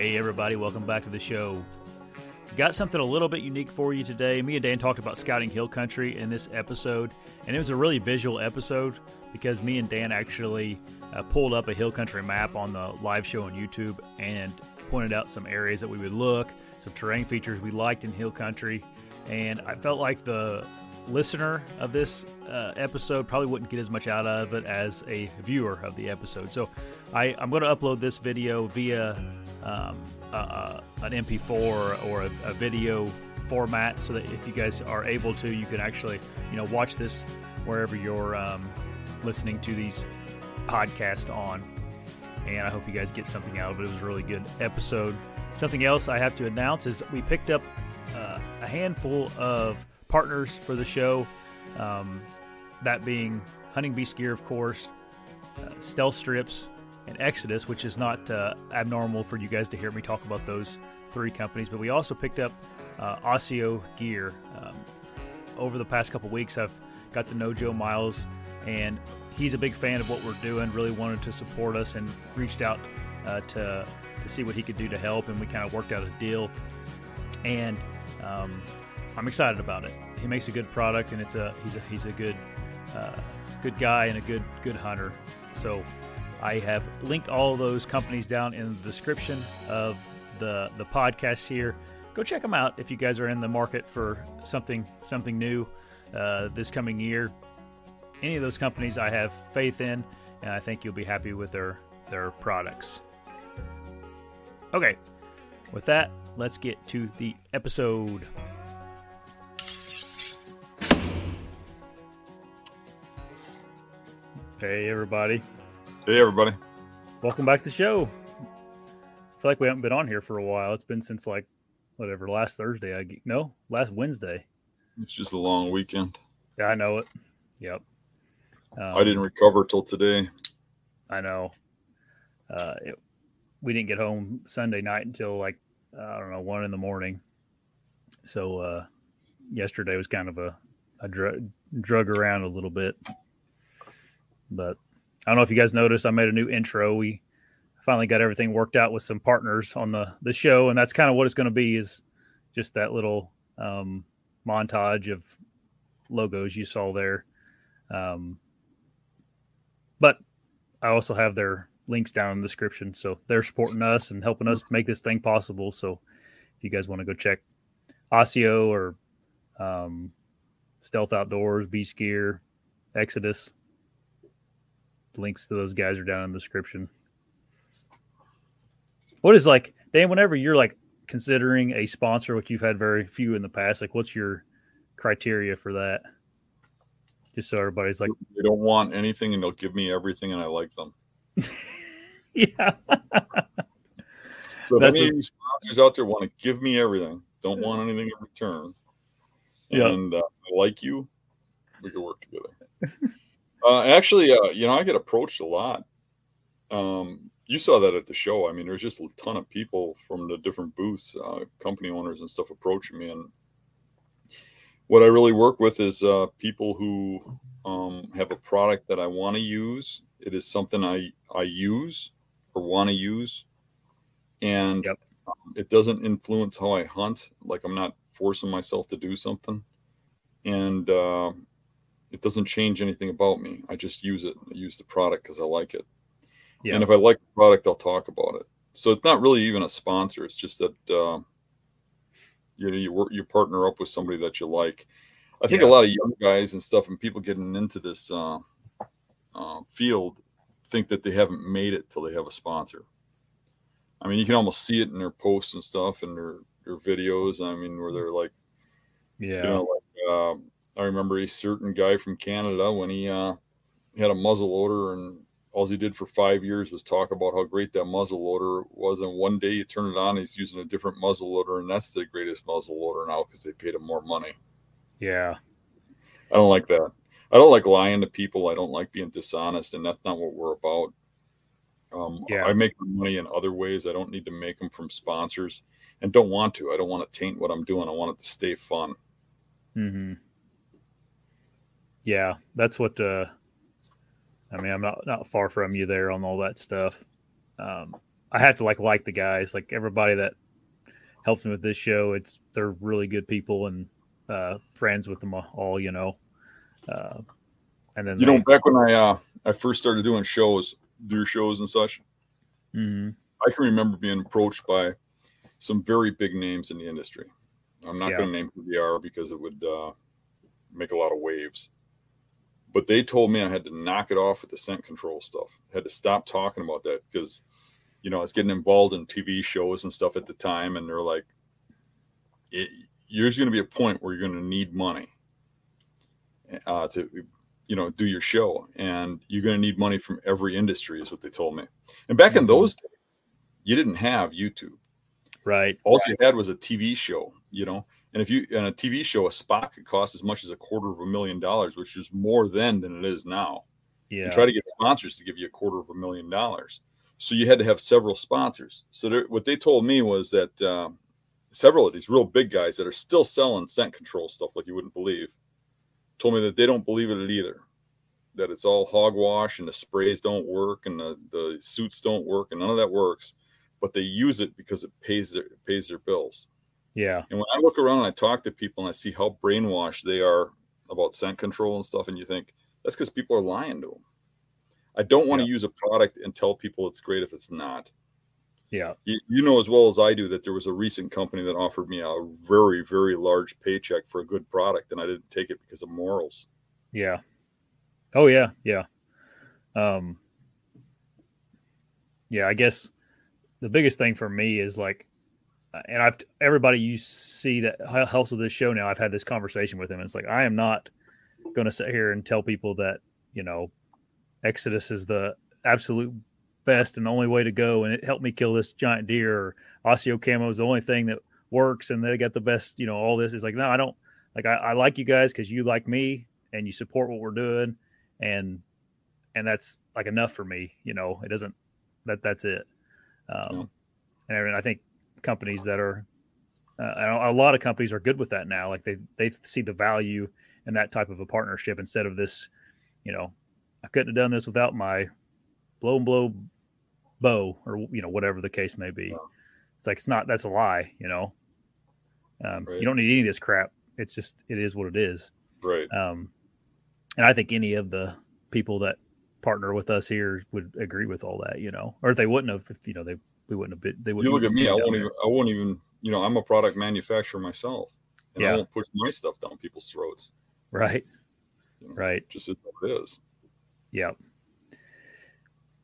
Hey, everybody, welcome back to the show. Got something a little bit unique for you today. Me and Dan talked about scouting hill country in this episode, and it was a really visual episode because me and Dan actually uh, pulled up a hill country map on the live show on YouTube and pointed out some areas that we would look, some terrain features we liked in hill country, and I felt like the listener of this uh, episode probably wouldn't get as much out of it as a viewer of the episode. So I, am going to upload this video via um, uh, an MP4 or a, a, video format so that if you guys are able to, you can actually you know watch this wherever you're um, listening to these podcasts on. And I hope you guys get something out of it. It was a really good episode. Something else I have to announce is we picked up uh, a handful of partners for the show. Um, that being Hunting Beast Gear, of course, uh, Stealth Strips, and Exodus, which is not uh, abnormal for you guys to hear me talk about those three companies. But we also picked up uh, ASIO Gear. Um, over the past couple weeks, I've got to know Joe Miles, and he's a big fan of what we're doing. Really wanted to support us and reached out uh, to to see what he could do to help, and we kind of worked out a deal. And um, I'm excited about it. He makes a good product, and it's a he's a he's a good uh, good guy and a good good hunter. So I have linked all those companies down in the description of the the podcast here. Go check them out if you guys are in the market for something something new uh, this coming year. Any of those companies I have faith in, and I think you'll be happy with their their products. Okay, with that, let's get to the episode. Hey, everybody. Hey, everybody. Welcome back to the show. I feel like we haven't been on here for a while. It's been since like whatever last Thursday. I no last Wednesday. It's just a long weekend. Yeah, I know it. Yep. Um, I didn't recover till today. I know. Uh, it, we didn't get home Sunday night until like I don't know one in the morning. So uh, yesterday was kind of a a dr- drug around a little bit. But I don't know if you guys noticed, I made a new intro. We finally got everything worked out with some partners on the the show, and that's kind of what it's going to be is just that little um, montage of logos you saw there. Um, but I also have their links down in the description, so they're supporting us and helping us make this thing possible. So if you guys want to go check ASIO or um, Stealth Outdoors, Beast Gear, Exodus, links to those guys are down in the description. What is like, Dan, whenever you're like considering a sponsor, which you've had very few in the past, like what's your criteria for that? Just so everybody's like, they don't want anything and they'll give me everything and I like them. yeah. so if any the... sponsors out there want to give me everything, don't want anything in return, and yep. uh, I like you, we can work together. Uh, actually, uh, you know, I get approached a lot. Um, you saw that at the show. I mean, there's just a ton of people from the different booths, uh, company owners and stuff approaching me. And what I really work with is uh, people who um, have a product that I want to use. It is something I, I use or want to use. And yep. um, it doesn't influence how I hunt. Like I'm not forcing myself to do something. And, uh, it doesn't change anything about me. I just use it. I use the product because I like it. Yeah. And if I like the product, I'll talk about it. So it's not really even a sponsor. It's just that uh, you know you work you partner up with somebody that you like. I think yeah. a lot of young guys and stuff and people getting into this uh, uh, field think that they haven't made it till they have a sponsor. I mean, you can almost see it in their posts and stuff and their their videos. I mean, where they're like, yeah, you know, like um, I remember a certain guy from Canada when he uh, had a muzzle loader and all he did for five years was talk about how great that muzzle loader was. And one day you turn it on, he's using a different muzzle loader, and that's the greatest muzzle loader now because they paid him more money. Yeah. I don't like that. I don't like lying to people. I don't like being dishonest, and that's not what we're about. Um, yeah. I make money in other ways. I don't need to make them from sponsors and don't want to. I don't want to taint what I'm doing. I want it to stay fun. Mm-hmm yeah, that's what. Uh, I mean, I'm not not far from you there on all that stuff. Um, I have to like like the guys, like everybody that helps me with this show. It's they're really good people and uh, friends with them all, you know. Uh, and then you they, know, back when I uh, I first started doing shows, do shows and such, mm-hmm. I can remember being approached by some very big names in the industry. I'm not yeah. going to name who they are because it would uh, make a lot of waves. But they told me I had to knock it off with the scent control stuff. I had to stop talking about that because, you know, I was getting involved in TV shows and stuff at the time, and they're like, "There's going to be a point where you're going to need money uh, to, you know, do your show, and you're going to need money from every industry," is what they told me. And back in mm-hmm. those days, you didn't have YouTube. Right. All right. you had was a TV show, you know. And if you in a TV show, a spot could cost as much as a quarter of a million dollars, which is more then than it is now. Yeah. You try to get sponsors to give you a quarter of a million dollars. So you had to have several sponsors. So what they told me was that uh, several of these real big guys that are still selling scent control stuff like you wouldn't believe told me that they don't believe it either. That it's all hogwash and the sprays don't work and the, the suits don't work and none of that works, but they use it because it pays their it pays their bills. Yeah. And when I look around and I talk to people and I see how brainwashed they are about scent control and stuff, and you think that's because people are lying to them. I don't want to yeah. use a product and tell people it's great if it's not. Yeah. You, you, know as well as I do that there was a recent company that offered me a very, very large paycheck for a good product, and I didn't take it because of morals. Yeah. Oh yeah, yeah. Um. Yeah, I guess the biggest thing for me is like and I've everybody you see that helps with this show now. I've had this conversation with him. It's like I am not going to sit here and tell people that you know Exodus is the absolute best and only way to go, and it helped me kill this giant deer. Or ASIO Camo is the only thing that works, and they got the best. You know, all this is like no, I don't like. I, I like you guys because you like me and you support what we're doing, and and that's like enough for me. You know, it doesn't that that's it. Um, yeah. and I think companies that are uh, a lot of companies are good with that now. Like they they see the value in that type of a partnership instead of this, you know, I couldn't have done this without my blow and blow bow or you know whatever the case may be. It's like it's not that's a lie, you know. Um, right. You don't need any of this crap. It's just it is what it is. Right. Um, and I think any of the people that partner with us here would agree with all that, you know, or if they wouldn't have, if you know they we wouldn't have been. They wouldn't. You look at me. I won't even. I won't even. You know, I'm a product manufacturer myself, and yeah. I won't push my stuff down people's throats. Right. You know, right. Just as it is. Yeah.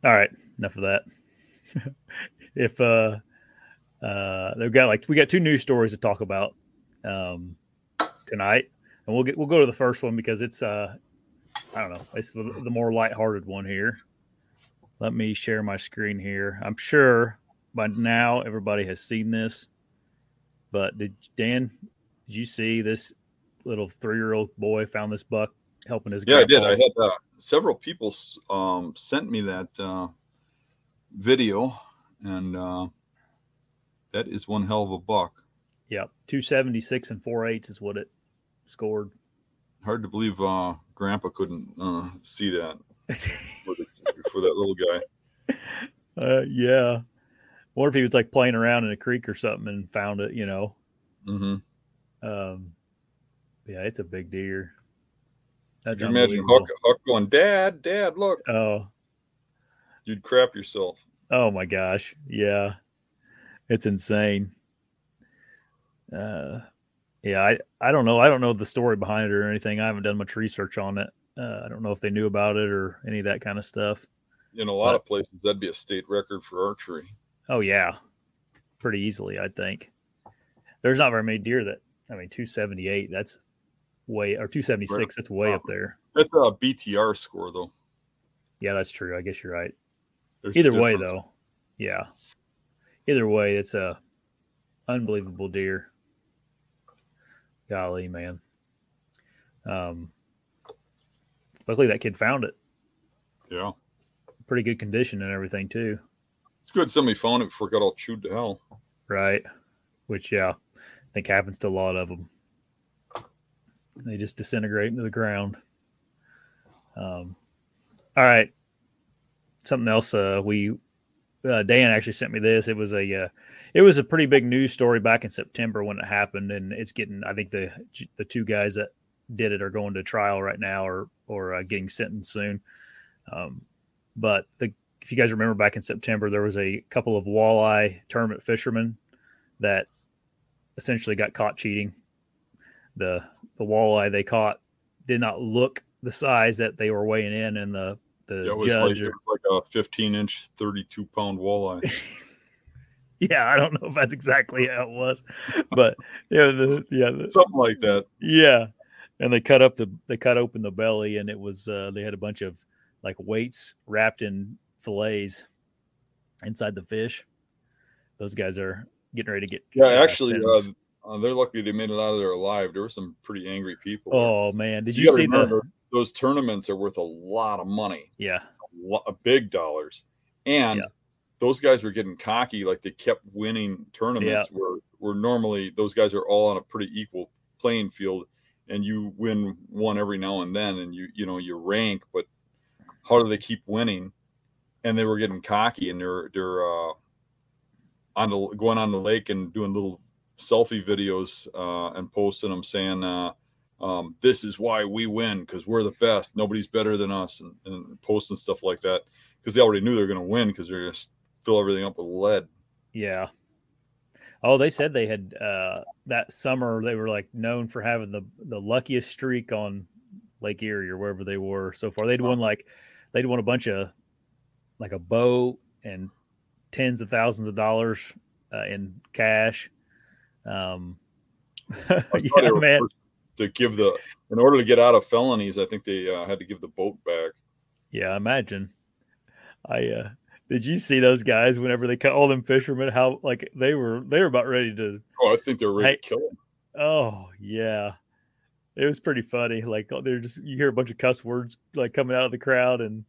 All right. Enough of that. if uh, uh, they've got like we got two news stories to talk about um tonight, and we'll get we'll go to the first one because it's uh, I don't know, it's the, the more lighthearted one here. Let me share my screen here. I'm sure by now everybody has seen this. But did Dan? Did you see this little three-year-old boy found this buck helping his? Yeah, grandpa? I did. I had uh, several people um, sent me that uh, video, and uh, that is one hell of a buck. Yep, two seventy six and four eighths is what it scored. Hard to believe uh, Grandpa couldn't uh, see that for, the, for that little guy. Uh, yeah. What if he was like playing around in a creek or something and found it, you know? Mm-hmm. Um, yeah, it's a big deer. That's you imagine Huck, Huck going, Dad, Dad, look. Oh, you'd crap yourself. Oh my gosh, yeah, it's insane. Uh, yeah, I I don't know. I don't know the story behind it or anything. I haven't done much research on it. Uh, I don't know if they knew about it or any of that kind of stuff. In a lot but, of places, that'd be a state record for archery. Oh yeah, pretty easily, I think. There's not very many deer that I mean, 278. That's way or 276. Right. That's way up there. That's a BTR score though. Yeah, that's true. I guess you're right. There's Either way, though, yeah. Either way, it's a unbelievable deer. Golly, man. Um, luckily that kid found it. Yeah. Pretty good condition and everything too. It's good somebody found it before it got all chewed to hell. Right. Which yeah, I think happens to a lot of them. They just disintegrate into the ground. Um, all right. Something else uh, we uh, Dan actually sent me this. It was a uh, it was a pretty big news story back in September when it happened, and it's getting. I think the the two guys that did it are going to trial right now, or or uh, getting sentenced soon. Um, but the if you guys remember back in September, there was a couple of walleye tournament fishermen that essentially got caught cheating. The the walleye they caught did not look the size that they were weighing in, and the the yeah, it was judge like, it was like a 15 inch, 32 pound walleye. yeah, I don't know if that's exactly how it was, but yeah, the yeah, the, something like that. Yeah, and they cut up the they cut open the belly, and it was uh, they had a bunch of like weights wrapped in fillets inside the fish. Those guys are getting ready to get. Yeah, uh, actually, uh, uh, they're lucky they made it out of there alive. There were some pretty angry people. Oh there. man, did you, you see the? Those tournaments are worth a lot of money. Yeah, a lot of big dollars, and yeah. those guys were getting cocky. Like they kept winning tournaments yeah. where where normally those guys are all on a pretty equal playing field, and you win one every now and then, and you you know you rank. But how do they keep winning? And they were getting cocky, and they're they're uh, on the going on the lake and doing little selfie videos uh, and posting them saying, uh, um, "This is why we win because we're the best. Nobody's better than us," and, and posting stuff like that because they already knew they were going to win because they're going to fill everything up with lead. Yeah. Oh, they said they had uh, that summer. They were like known for having the the luckiest streak on Lake Erie or wherever they were so far. They'd won like they'd won a bunch of like a boat and tens of thousands of dollars uh, in cash. Um, yeah, man. To give the in order to get out of felonies, I think they uh, had to give the boat back. Yeah, imagine. I uh, did you see those guys whenever they cut all them fishermen? How like they were they were about ready to. Oh, I think they're ready to kill them. Oh yeah, it was pretty funny. Like they're just you hear a bunch of cuss words like coming out of the crowd and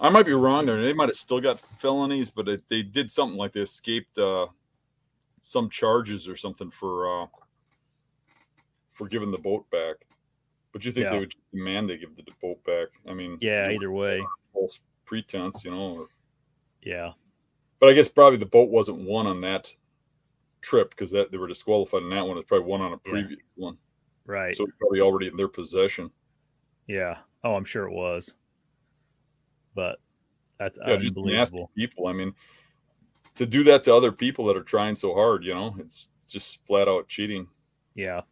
I might be wrong there. They might have still got felonies, but it, they did something like they escaped uh, some charges or something for uh, for giving the boat back. But you think yeah. they would demand they give the boat back? I mean, yeah, either way, false pretense, you know. Or, yeah, but I guess probably the boat wasn't one on that trip because that they were disqualified in that one. It's probably one on a previous yeah. one, right? So it's probably already in their possession. Yeah. Oh, I'm sure it was but that's yeah, just nasty people. I mean, to do that to other people that are trying so hard, you know, it's just flat out cheating. Yeah.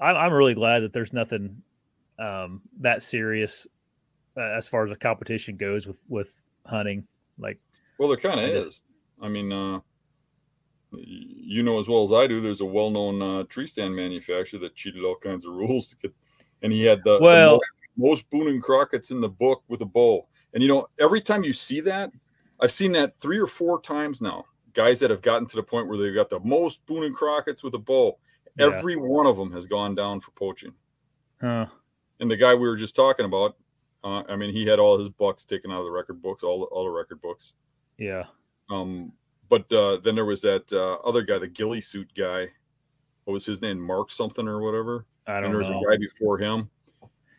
I, I'm really glad that there's nothing um, that serious uh, as far as a competition goes with with hunting. Like, well, there kind of is. I mean, uh, you know as well as I do. There's a well-known uh, tree stand manufacturer that cheated all kinds of rules to get, and he had the well. The most, most Boone and Crockett's in the book with a bow. And you know, every time you see that, I've seen that three or four times now. Guys that have gotten to the point where they've got the most Boone and Crockett's with a bow. Yeah. Every one of them has gone down for poaching. Huh. And the guy we were just talking about, uh, I mean, he had all his bucks taken out of the record books, all all the record books. Yeah. Um, but uh, then there was that uh, other guy, the ghillie suit guy. What was his name? Mark something or whatever. I don't and there was know. a guy before him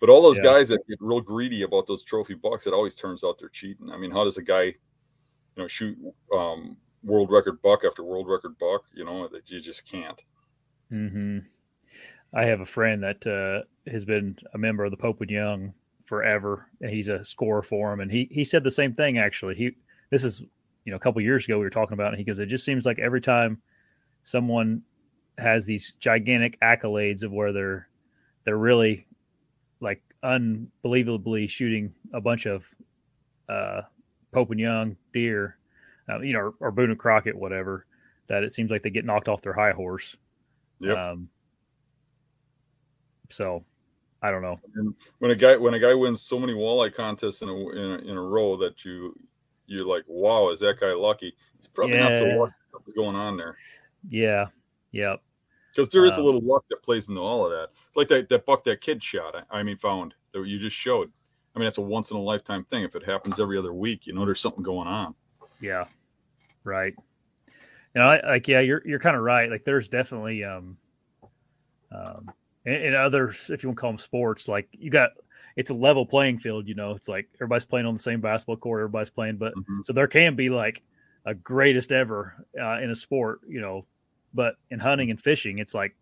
but all those yeah. guys that get real greedy about those trophy bucks, it always turns out they're cheating. I mean, how does a guy, you know, shoot um, world record buck after world record buck? You know, that you just can't. Hmm. I have a friend that uh, has been a member of the Pope and Young forever, and he's a scorer for him. And he he said the same thing actually. He this is you know a couple years ago we were talking about it. he goes, it just seems like every time someone has these gigantic accolades of where they're they're really like unbelievably shooting a bunch of uh, Pope and Young deer, uh, you know, or, or Boone and Crockett, whatever, that it seems like they get knocked off their high horse. Yeah. Um, so I don't know. And when a guy when a guy wins so many walleye contests in a, in a, in a row that you you're like, wow, is that guy lucky? It's probably yeah. not so lucky. What's going on there? Yeah. Yep because there is a um, little luck that plays into all of that. It's like that, that buck that kid shot. I, I mean, found that you just showed. I mean, that's a once in a lifetime thing. If it happens every other week, you know, there's something going on. Yeah, right. You know, like yeah, you're you're kind of right. Like, there's definitely um, um, in, in others, if you want to call them sports, like you got it's a level playing field. You know, it's like everybody's playing on the same basketball court. Everybody's playing, but mm-hmm. so there can be like a greatest ever uh, in a sport. You know, but in hunting and fishing, it's like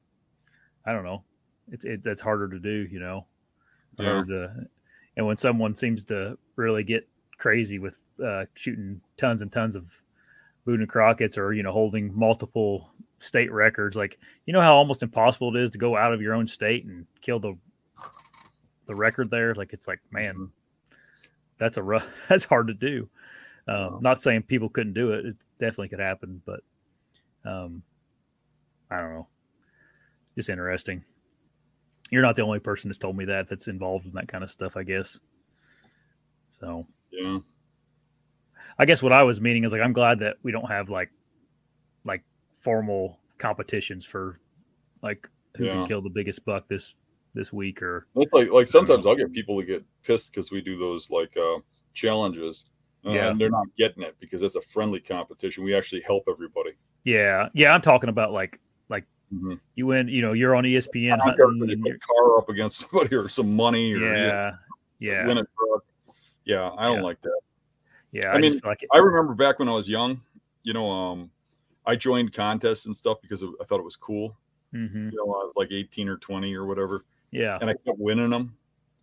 I don't know. It's it, that's harder to do. You know, yeah. to. And when someone seems to really get crazy with uh, shooting tons and tons of Boone and Crockett's or you know holding multiple state records. Like you know how almost impossible it is to go out of your own state and kill the the record there. Like it's like man, mm-hmm. that's a rough. That's hard to do. Um, not saying people couldn't do it. It definitely could happen, but um, I don't know. Just interesting. You're not the only person that's told me that that's involved in that kind of stuff. I guess. So yeah. I guess what I was meaning is like I'm glad that we don't have like like formal competitions for like who yeah. can kill the biggest buck this this week or it's like like sometimes I'll get people to get pissed because we do those like uh challenges uh, yeah. and they're not getting it because it's a friendly competition. We actually help everybody. Yeah, yeah. I'm talking about like mm-hmm. you win. You know, you're on ESPN. Hunting, car up against somebody or some money. Or, yeah, yeah. Win a truck. Yeah, I don't yeah. like that. Yeah, I, I mean, like I remember back when I was young. You know, um, I joined contests and stuff because I thought it was cool. Mm-hmm. You know, I was like 18 or 20 or whatever. Yeah. And I kept winning them.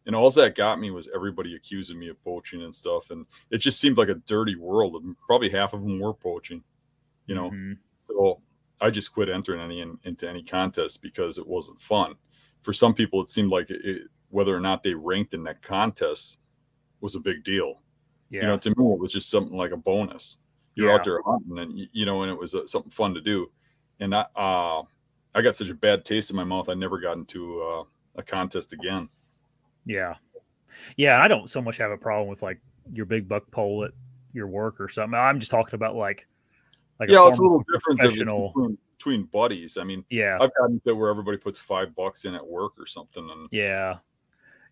And all that got me was everybody accusing me of poaching and stuff. And it just seemed like a dirty world. And probably half of them were poaching, you know. Mm-hmm. So I just quit entering any in, into any contest because it wasn't fun. For some people, it seemed like it, whether or not they ranked in that contest was a big deal. Yeah. You know, to me, it was just something like a bonus you're yeah. out there hunting and you know and it was uh, something fun to do and i uh i got such a bad taste in my mouth i never got into uh, a contest again yeah yeah i don't so much have a problem with like your big buck pole at your work or something i'm just talking about like like yeah a it's a little different between, between buddies i mean yeah i've gotten to where everybody puts five bucks in at work or something and yeah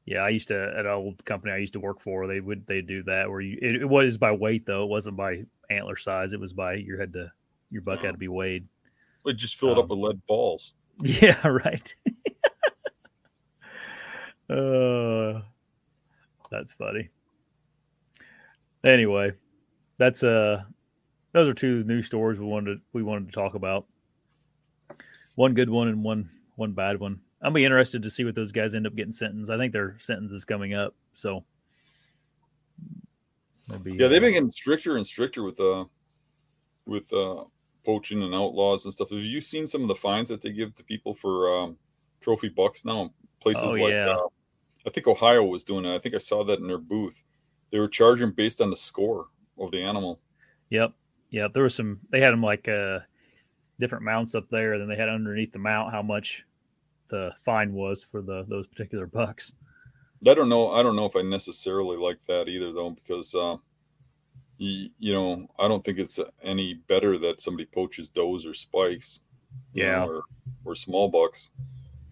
yeah, I used to at an old company I used to work for. They would they do that where you it, it was by weight though. It wasn't by antler size. It was by your had to your buck had to be weighed. We just fill it um, up with lead balls. Yeah, right. uh, that's funny. Anyway, that's uh those are two new stories we wanted we wanted to talk about. One good one and one one bad one. I'll be interested to see what those guys end up getting sentenced. I think their sentence is coming up, so be, yeah, they've been uh, getting stricter and stricter with uh with uh poaching and outlaws and stuff. Have you seen some of the fines that they give to people for um, trophy bucks now? Places oh, like yeah. uh, I think Ohio was doing it. I think I saw that in their booth. They were charging based on the score of the animal. Yep, yep. There was some. They had them like uh different mounts up there. Then they had underneath the mount how much the fine was for the those particular bucks. I don't know. I don't know if I necessarily like that either, though, because uh, you, you know I don't think it's any better that somebody poaches does or spikes, yeah, know, or, or small bucks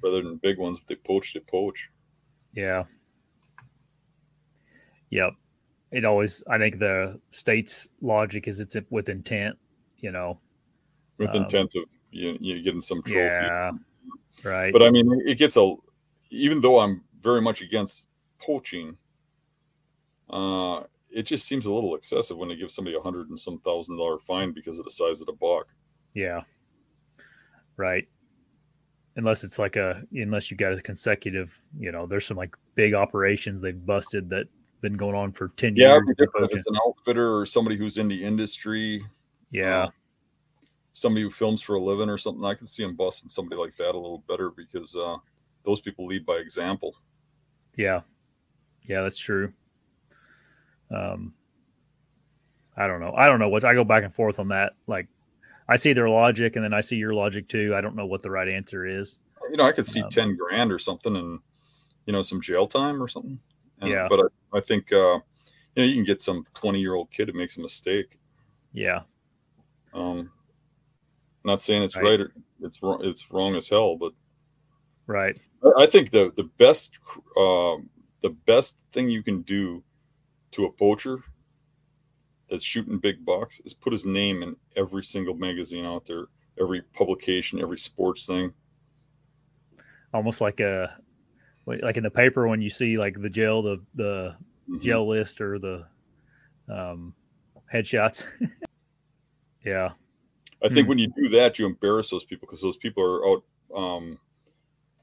rather than big ones. If they poach, they poach. Yeah. Yep. It always. I think the state's logic is it's with intent. You know, with um, intent of you, you getting some trophy. Yeah. Right. But I mean, it gets a. Even though I'm very much against poaching, uh, it just seems a little excessive when they give somebody a hundred and some thousand dollar fine because of the size of the buck. Yeah. Right. Unless it's like a unless you got a consecutive, you know, there's some like big operations they've busted that been going on for ten yeah, years. Yeah, if it's an outfitter or somebody who's in the industry. Yeah. Uh, somebody who films for a living or something, I can see them busting somebody like that a little better because uh, those people lead by example. Yeah, yeah, that's true. Um, I don't know. I don't know what I go back and forth on that. Like, I see their logic, and then I see your logic too. I don't know what the right answer is. You know, I could see um, ten grand or something, and you know, some jail time or something. And, yeah. But I, I think uh, you know you can get some twenty year old kid who makes a mistake. Yeah. Um, not saying it's right, right or it's wrong. It's wrong as hell, but right. I think the the best uh, the best thing you can do to a poacher that's shooting big bucks is put his name in every single magazine out there, every publication, every sports thing. almost like a like in the paper when you see like the jail the the mm-hmm. jail list or the um, headshots. yeah, I think mm. when you do that, you embarrass those people because those people are out. Um,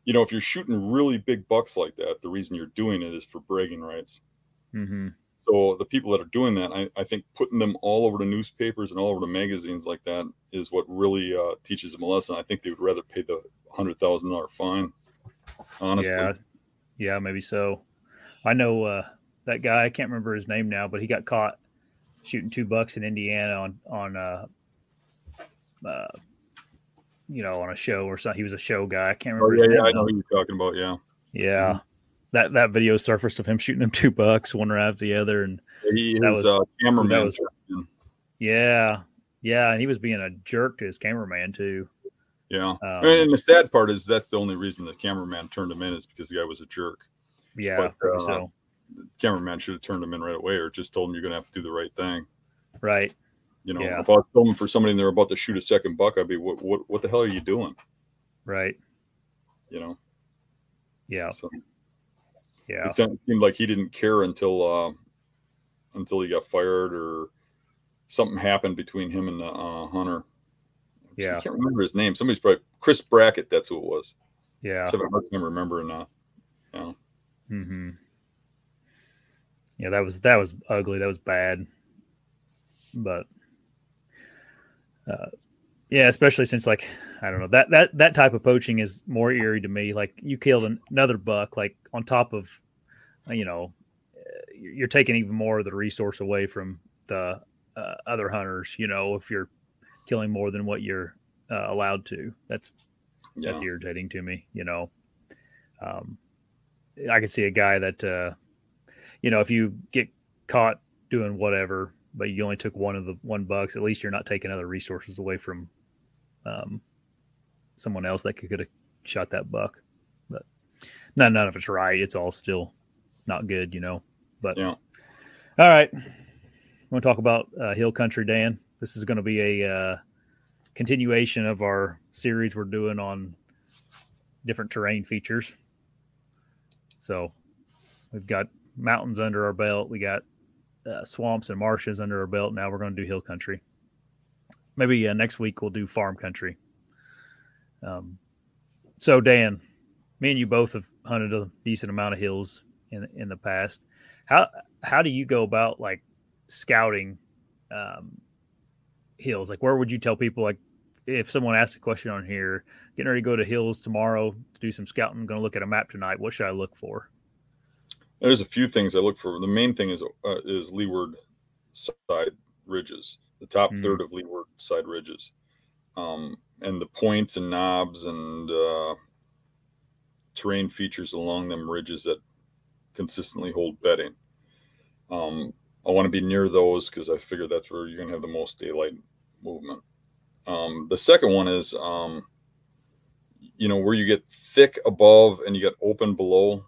you know, if you're shooting really big bucks like that, the reason you're doing it is for bragging rights. Mm-hmm. So the people that are doing that, I, I, think putting them all over the newspapers and all over the magazines like that is what really uh, teaches them a lesson. I think they would rather pay the hundred thousand dollar fine. Honestly, yeah, yeah, maybe so. I know uh, that guy. I can't remember his name now, but he got caught shooting two bucks in Indiana on on uh, uh you know on a show or something. He was a show guy. I can't remember. Oh, yeah, yeah I know who you're talking about. Yeah, yeah. Mm-hmm that that video surfaced of him shooting him two bucks, one right after the other, and he that was uh, cameraman. That was, yeah, yeah, and he was being a jerk to his cameraman too. Yeah, um, and the sad part is that's the only reason the cameraman turned him in is because the guy was a jerk. Yeah, but, uh, so the cameraman should have turned him in right away, or just told him you're going to have to do the right thing. Right. You know, yeah. if I was filming for somebody and they're about to shoot a second buck, I'd be, what, what, what the hell are you doing? Right. You know. Yeah. So, yeah, it seemed like he didn't care until uh, until he got fired or something happened between him and the uh, hunter. Yeah, I can't remember his name. Somebody's probably Chris Brackett. That's who it was. Yeah, so I hard time remembering. Yeah. Mm-hmm. Yeah, that was that was ugly. That was bad. But uh, yeah, especially since like I don't know that that that type of poaching is more eerie to me. Like you killed another buck, like on top of, you know, you're taking even more of the resource away from the uh, other hunters. You know, if you're killing more than what you're uh, allowed to, that's yeah. that's irritating to me. You know, um, I can see a guy that, uh, you know, if you get caught doing whatever, but you only took one of the one bucks, at least you're not taking other resources away from um, someone else that could, could have shot that buck. But none, none of it's right. It's all still not good, you know. But yeah. All right. Want to talk about uh, Hill Country, Dan? This is going to be a uh, continuation of our series we're doing on different terrain features. So we've got mountains under our belt. We got uh, swamps and marshes under our belt. Now we're going to do hill country maybe uh, next week we'll do farm country. Um, so Dan, me and you both have hunted a decent amount of hills in in the past. How how do you go about like scouting um, hills? Like, where would you tell people like if someone asks a question on here, getting ready to go to hills tomorrow to do some scouting, going to look at a map tonight. What should I look for? There's a few things I look for. The main thing is uh, is leeward side ridges the top mm. third of leeward side ridges, um, and the points and knobs and uh, terrain features along them ridges that consistently hold bedding. Um, I want to be near those because I figure that's where you're going to have the most daylight movement. Um, the second one is, um, you know, where you get thick above and you get open below.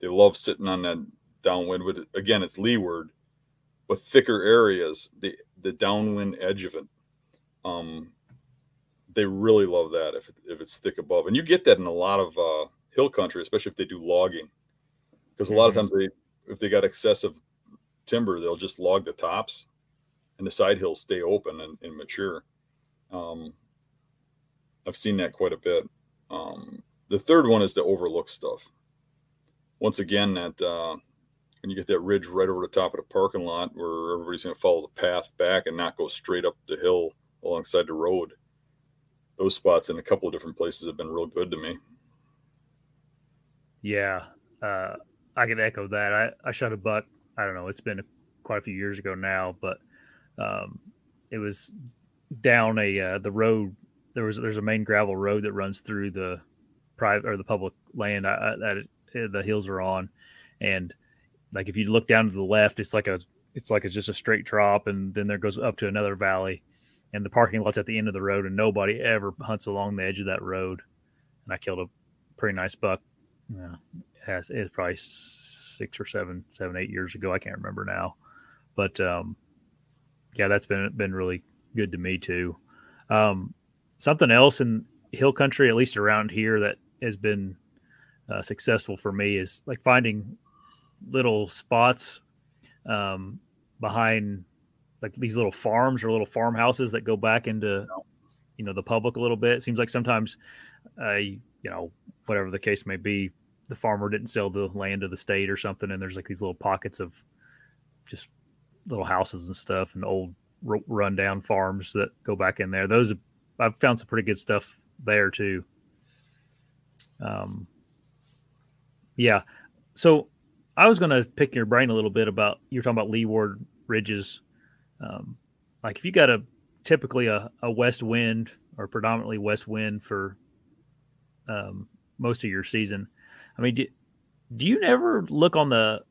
They love sitting on that downwind. But Again, it's leeward, but thicker areas. The the downwind edge of it. Um, they really love that if if it's thick above, and you get that in a lot of uh, hill country, especially if they do logging, because a lot of mm-hmm. times they if they got excessive timber, they'll just log the tops, and the side hills stay open and, and mature. Um, I've seen that quite a bit. Um, the third one is the overlook stuff. Once again, that uh, and you get that ridge right over the top of the parking lot where everybody's going to follow the path back and not go straight up the hill alongside the road. Those spots in a couple of different places have been real good to me. Yeah, uh, I can echo that. I, I shot a buck. I don't know. It's been quite a few years ago now, but um, it was down a uh, the road. There was there's a main gravel road that runs through the private or the public land that the hills are on, and like if you look down to the left, it's like a it's like it's just a straight drop, and then there goes up to another valley, and the parking lot's at the end of the road, and nobody ever hunts along the edge of that road. And I killed a pretty nice buck. Yeah, has it's probably six or seven, seven, eight years ago. I can't remember now, but um, yeah, that's been been really good to me too. Um, something else in hill country, at least around here, that has been uh, successful for me is like finding little spots um, behind like these little farms or little farmhouses that go back into you know the public a little bit. It seems like sometimes, uh, you know, whatever the case may be, the farmer didn't sell the land to the state or something, and there's like these little pockets of just little houses and stuff and old rundown farms that go back in there. Those I've found some pretty good stuff there too. Um, yeah. So I was going to pick your brain a little bit about you were talking about leeward ridges. Um, like if you got a typically a, a west wind or predominantly west wind for um, most of your season. I mean, do, do you never look on the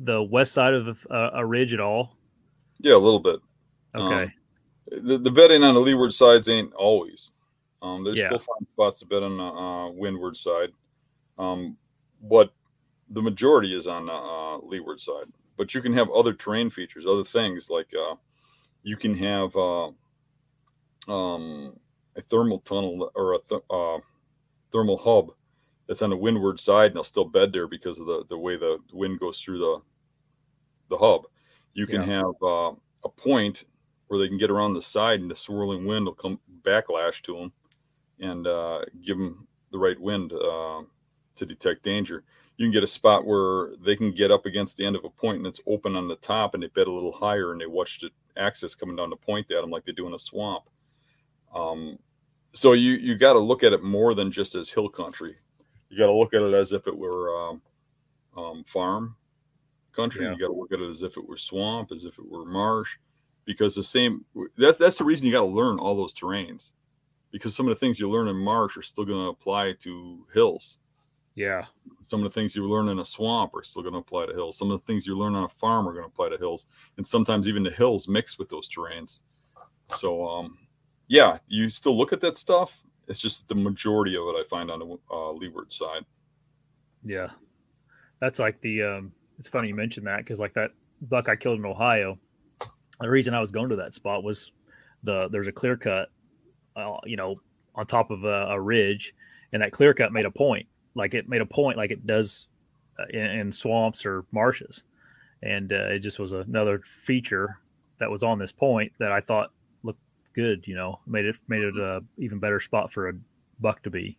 the west side of a, a ridge at all? Yeah, a little bit. Okay. Um, the, the bedding on the leeward sides ain't always. Um, there's Yeah. still fine spots to bed on the uh, windward side, um, but the majority is on the uh, leeward side. But you can have other terrain features, other things like uh, you can have uh, um, a thermal tunnel or a th- uh, thermal hub that's on the windward side, and they'll still bed there because of the, the way the wind goes through the the hub. You can have uh, a point where they can get around the side, and the swirling wind will come backlash to them and uh, give them the right wind uh, to detect danger. You can get a spot where they can get up against the end of a point and it's open on the top, and they bed a little higher, and they watch the axis coming down the point at them like they do in a swamp. Um, so you you got to look at it more than just as hill country. You got to look at it as if it were um, um, farm country. Yeah. You got to look at it as if it were swamp, as if it were marsh, because the same. That's that's the reason you got to learn all those terrains, because some of the things you learn in marsh are still going to apply to hills. Yeah. Some of the things you learn in a swamp are still going to apply to hills. Some of the things you learn on a farm are going to apply to hills, and sometimes even the hills mix with those terrains. So, um, yeah, you still look at that stuff. It's just the majority of it I find on the uh, leeward side. Yeah. That's like the um it's funny you mentioned that because like that buck I killed in Ohio, the reason I was going to that spot was the there's a clear cut uh, you know, on top of a, a ridge, and that clear cut made a point. Like it made a point like it does uh, in, in swamps or marshes. And uh, it just was another feature that was on this point that I thought good, you know, made it made it a even better spot for a buck to be.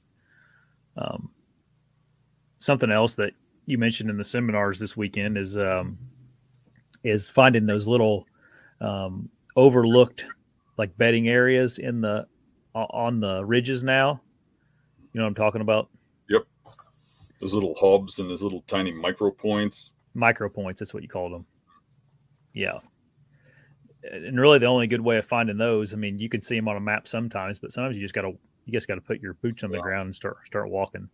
Um, something else that you mentioned in the seminars this weekend is um, is finding those little um, overlooked like bedding areas in the on the ridges now. You know what I'm talking about? Yep. Those little hubs and those little tiny micro points. Micro points, that's what you called them. Yeah. And really the only good way of finding those, I mean, you can see them on a map sometimes, but sometimes you just gotta you just gotta put your boots on the Yeah. ground and start start walking.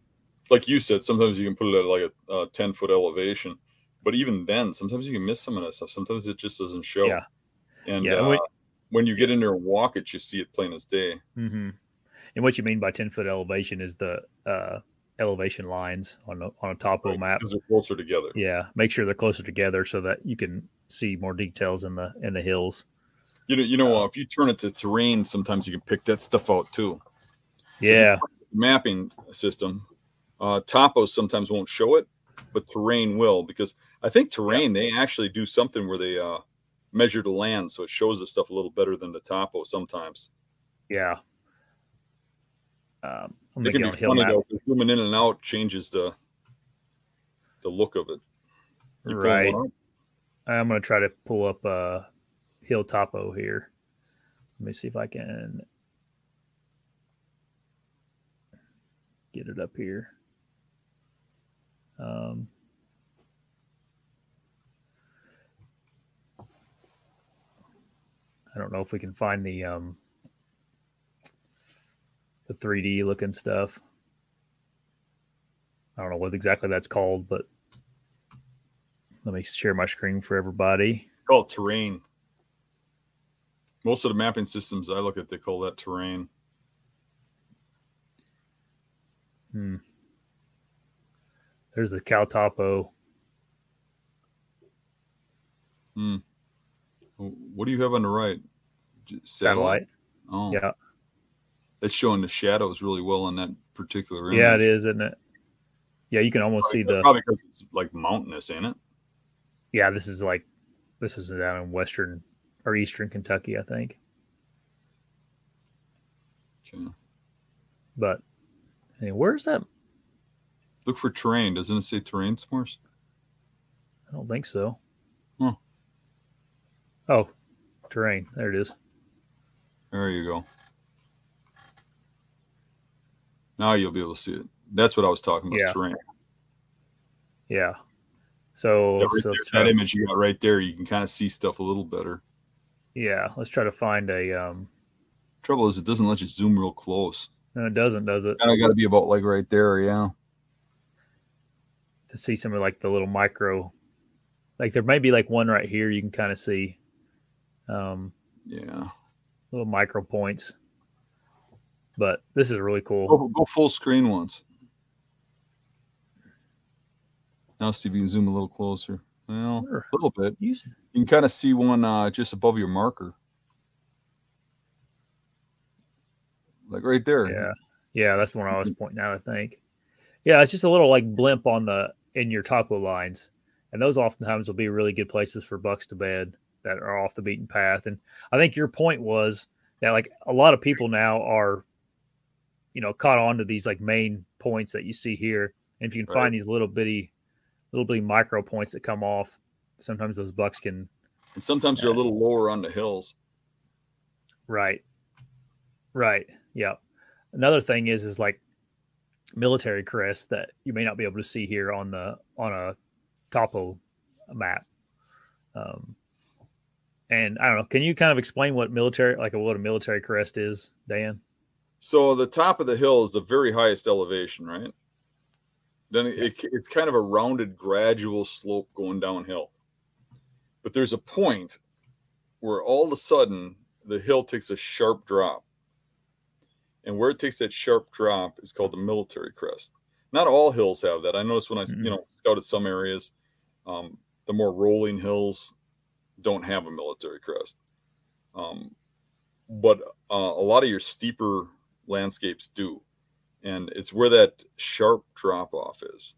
Like you said, sometimes you can put it at like a, uh 10 foot elevation, but even then, sometimes you can miss some of that stuff. Sometimes it just doesn't show. Yeah. And Yeah, uh, when- when you get in there and walk it, you see it plain as day. hmm And what you mean by ten foot elevation is the uh, elevation lines on a, on a topo right? map. Because they're closer together. Yeah, make sure they're closer together so that you can see more details in the in the hills. You know, you know, uh, if you turn it to terrain, sometimes you can pick that stuff out too. So Yeah, mapping system. Uh, topos sometimes won't show it, but terrain will because I think terrain they actually do something where they uh, measure the land, so it shows the stuff a little better than the topo sometimes. yeah. Um, It can be on a hill funny map. though. Zooming in and out changes the the look of it. You Right. I'm gonna try to pull up uh, hill topo here. Let me see if I can get it up here. Um, I don't know if we can find the um, the 3D looking stuff. I don't know what exactly that's called, but let me share my screen for everybody. Call it terrain. Most of the mapping systems I look at, they call that terrain. Hmm. There's the CalTopo. Hmm. What do you have on the right? J- satellite. Oh, Yeah. that's showing the shadows really well on that particular image. Yeah, it is, isn't it? Yeah, you can almost probably, see the probably because it's like mountainous, ain't it? Yeah, this is like this is down in western or eastern Kentucky, I think. Okay. But hey, where's that? Look for terrain. Doesn't it say terrain s'mores? I don't think so. Huh. Oh, terrain. There it is. There you go. Now you'll be able to see it. That's what I was talking about. Yeah. Terrain. Yeah. So, That, right so there, that image you got right there, you can kind of see stuff a little better. yeah, let's try to find a. Um, Trouble is, it doesn't let you zoom real close. no, it doesn't, does it? Kind of got to be about like right there, yeah. To see some of like the little micro, like there may be like one right here. You can kind of see, um, Yeah. little micro points. But this is really cool. Go, go full screen once. Now, see if you can zoom a little closer. Well, Sure. a little bit. You can kind of see one uh, just above your marker. Like right there. Yeah, yeah, that's the one I was pointing out. I think. Yeah, it's just a little like blimp on the in your topo lines, and those oftentimes will be really good places for bucks to bed that are off the beaten path. And I think your point was that like a lot of people now are, you know, caught on to these like main points that you see here. And if you can Right. find these little bitty, little bitty micro points that come off, sometimes those bucks can And sometimes you're a little lower on the hills. Right. Right. Yeah. Another thing is is like military crests that you may not be able to see here on the on a topo map. Um, and I don't know. Can you kind of explain what military like what a military crest is, Dan? So the top of the hill is the very highest elevation, right? Then it, it- it's kind of a rounded, gradual slope going downhill. But there's a point where all of a sudden the hill takes a sharp drop. And where it takes that sharp drop is called the military crest. Not all hills have that. I noticed when I, Mhm. you know, scouted some areas, um, the more rolling hills don't have a military crest. Um, but uh, a lot of your steeper landscapes do and it's where that sharp drop off is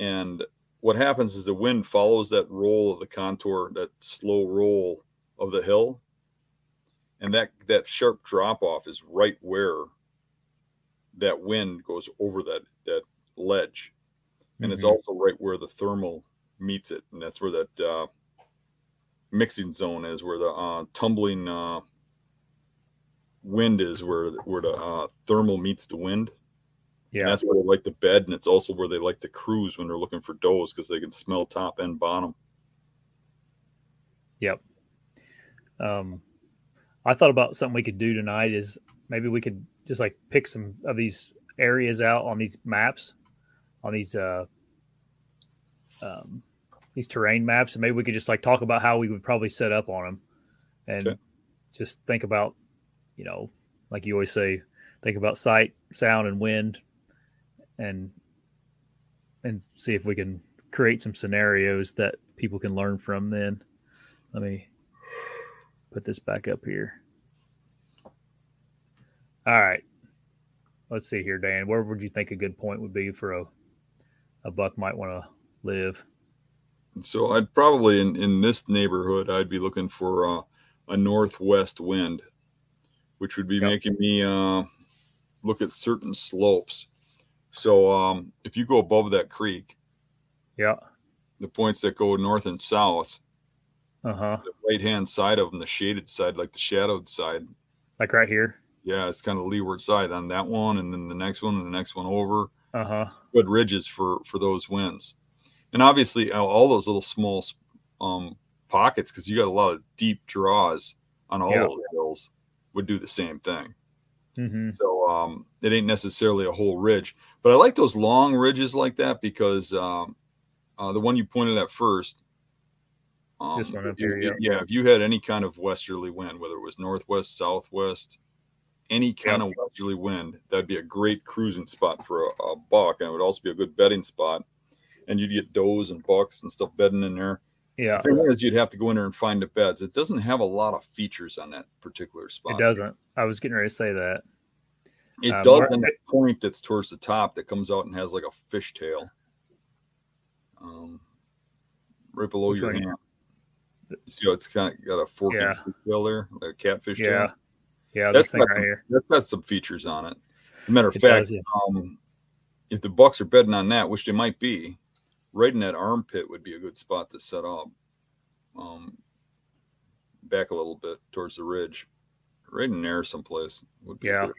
and what happens is the wind follows that roll of the contour that slow roll of the hill and that that sharp drop off is right where that wind goes over that that ledge and it's Mhm. also right where the thermal meets it and that's where that uh, mixing zone is where the uh, tumbling uh, wind is where where the uh, thermal meets the wind. And yeah. that's where they like to bed, and it's also where they like to cruise when they're looking for does because they can smell top and bottom. Yep. Um, I thought about something we could do tonight is maybe we could just like pick some of these areas out on these maps, on these uh, um, these terrain maps, and maybe we could just like talk about how we would probably set up on them, and Okay. just think about, you know, like you always say, think about sight, sound, and wind, and and see if we can create some scenarios that people can learn from. Then, let me put this back up here. All right. Let's see here, Dan. Where would you think a good point would be for a a buck might want to live? So I'd probably in in this neighborhood I'd be looking for uh, a northwest wind, which would be Yep. making me uh, look at certain slopes. So um, if you go above that creek, Yeah. the points that go north and south, Uh huh. the right hand side of them, the shaded side, like the shadowed side, Like right here. yeah, it's kind of leeward side on that one, and then the next one, and the next one over. Uh huh. Good ridges for for those winds, and obviously all- all those little small um, pockets because you got a lot of deep draws on all Yeah. those hills would do the same thing. Mm-hmm. So um, it ain't necessarily a whole ridge, but I like those long ridges like that because um, uh, the one you pointed at first. Um, This one up here, yeah. If you had any kind of westerly wind, whether it was northwest, southwest, any kind of westerly wind, that'd be a great cruising spot for a, a buck, and it would also be a good bedding spot. And you'd get does and bucks and stuff bedding in there. Yeah. The thing is, you'd have to go in there and find the beds. It doesn't have a lot of features on that particular spot. It doesn't. I was getting ready to say that. It um, does the point that's towards the top that comes out and has like a fishtail. Um, right below your hand. You see how it's kind of got a fork yeah. tail there, like a catfish yeah. tail. Yeah, that's got, right some, here. that's got some features on it. Matter of it fact, does, yeah. um, if the bucks are bedding on that, which they might be, right in that armpit would be a good spot to set up. Um, back a little bit towards the ridge, right in there someplace. Would be. yeah. Good.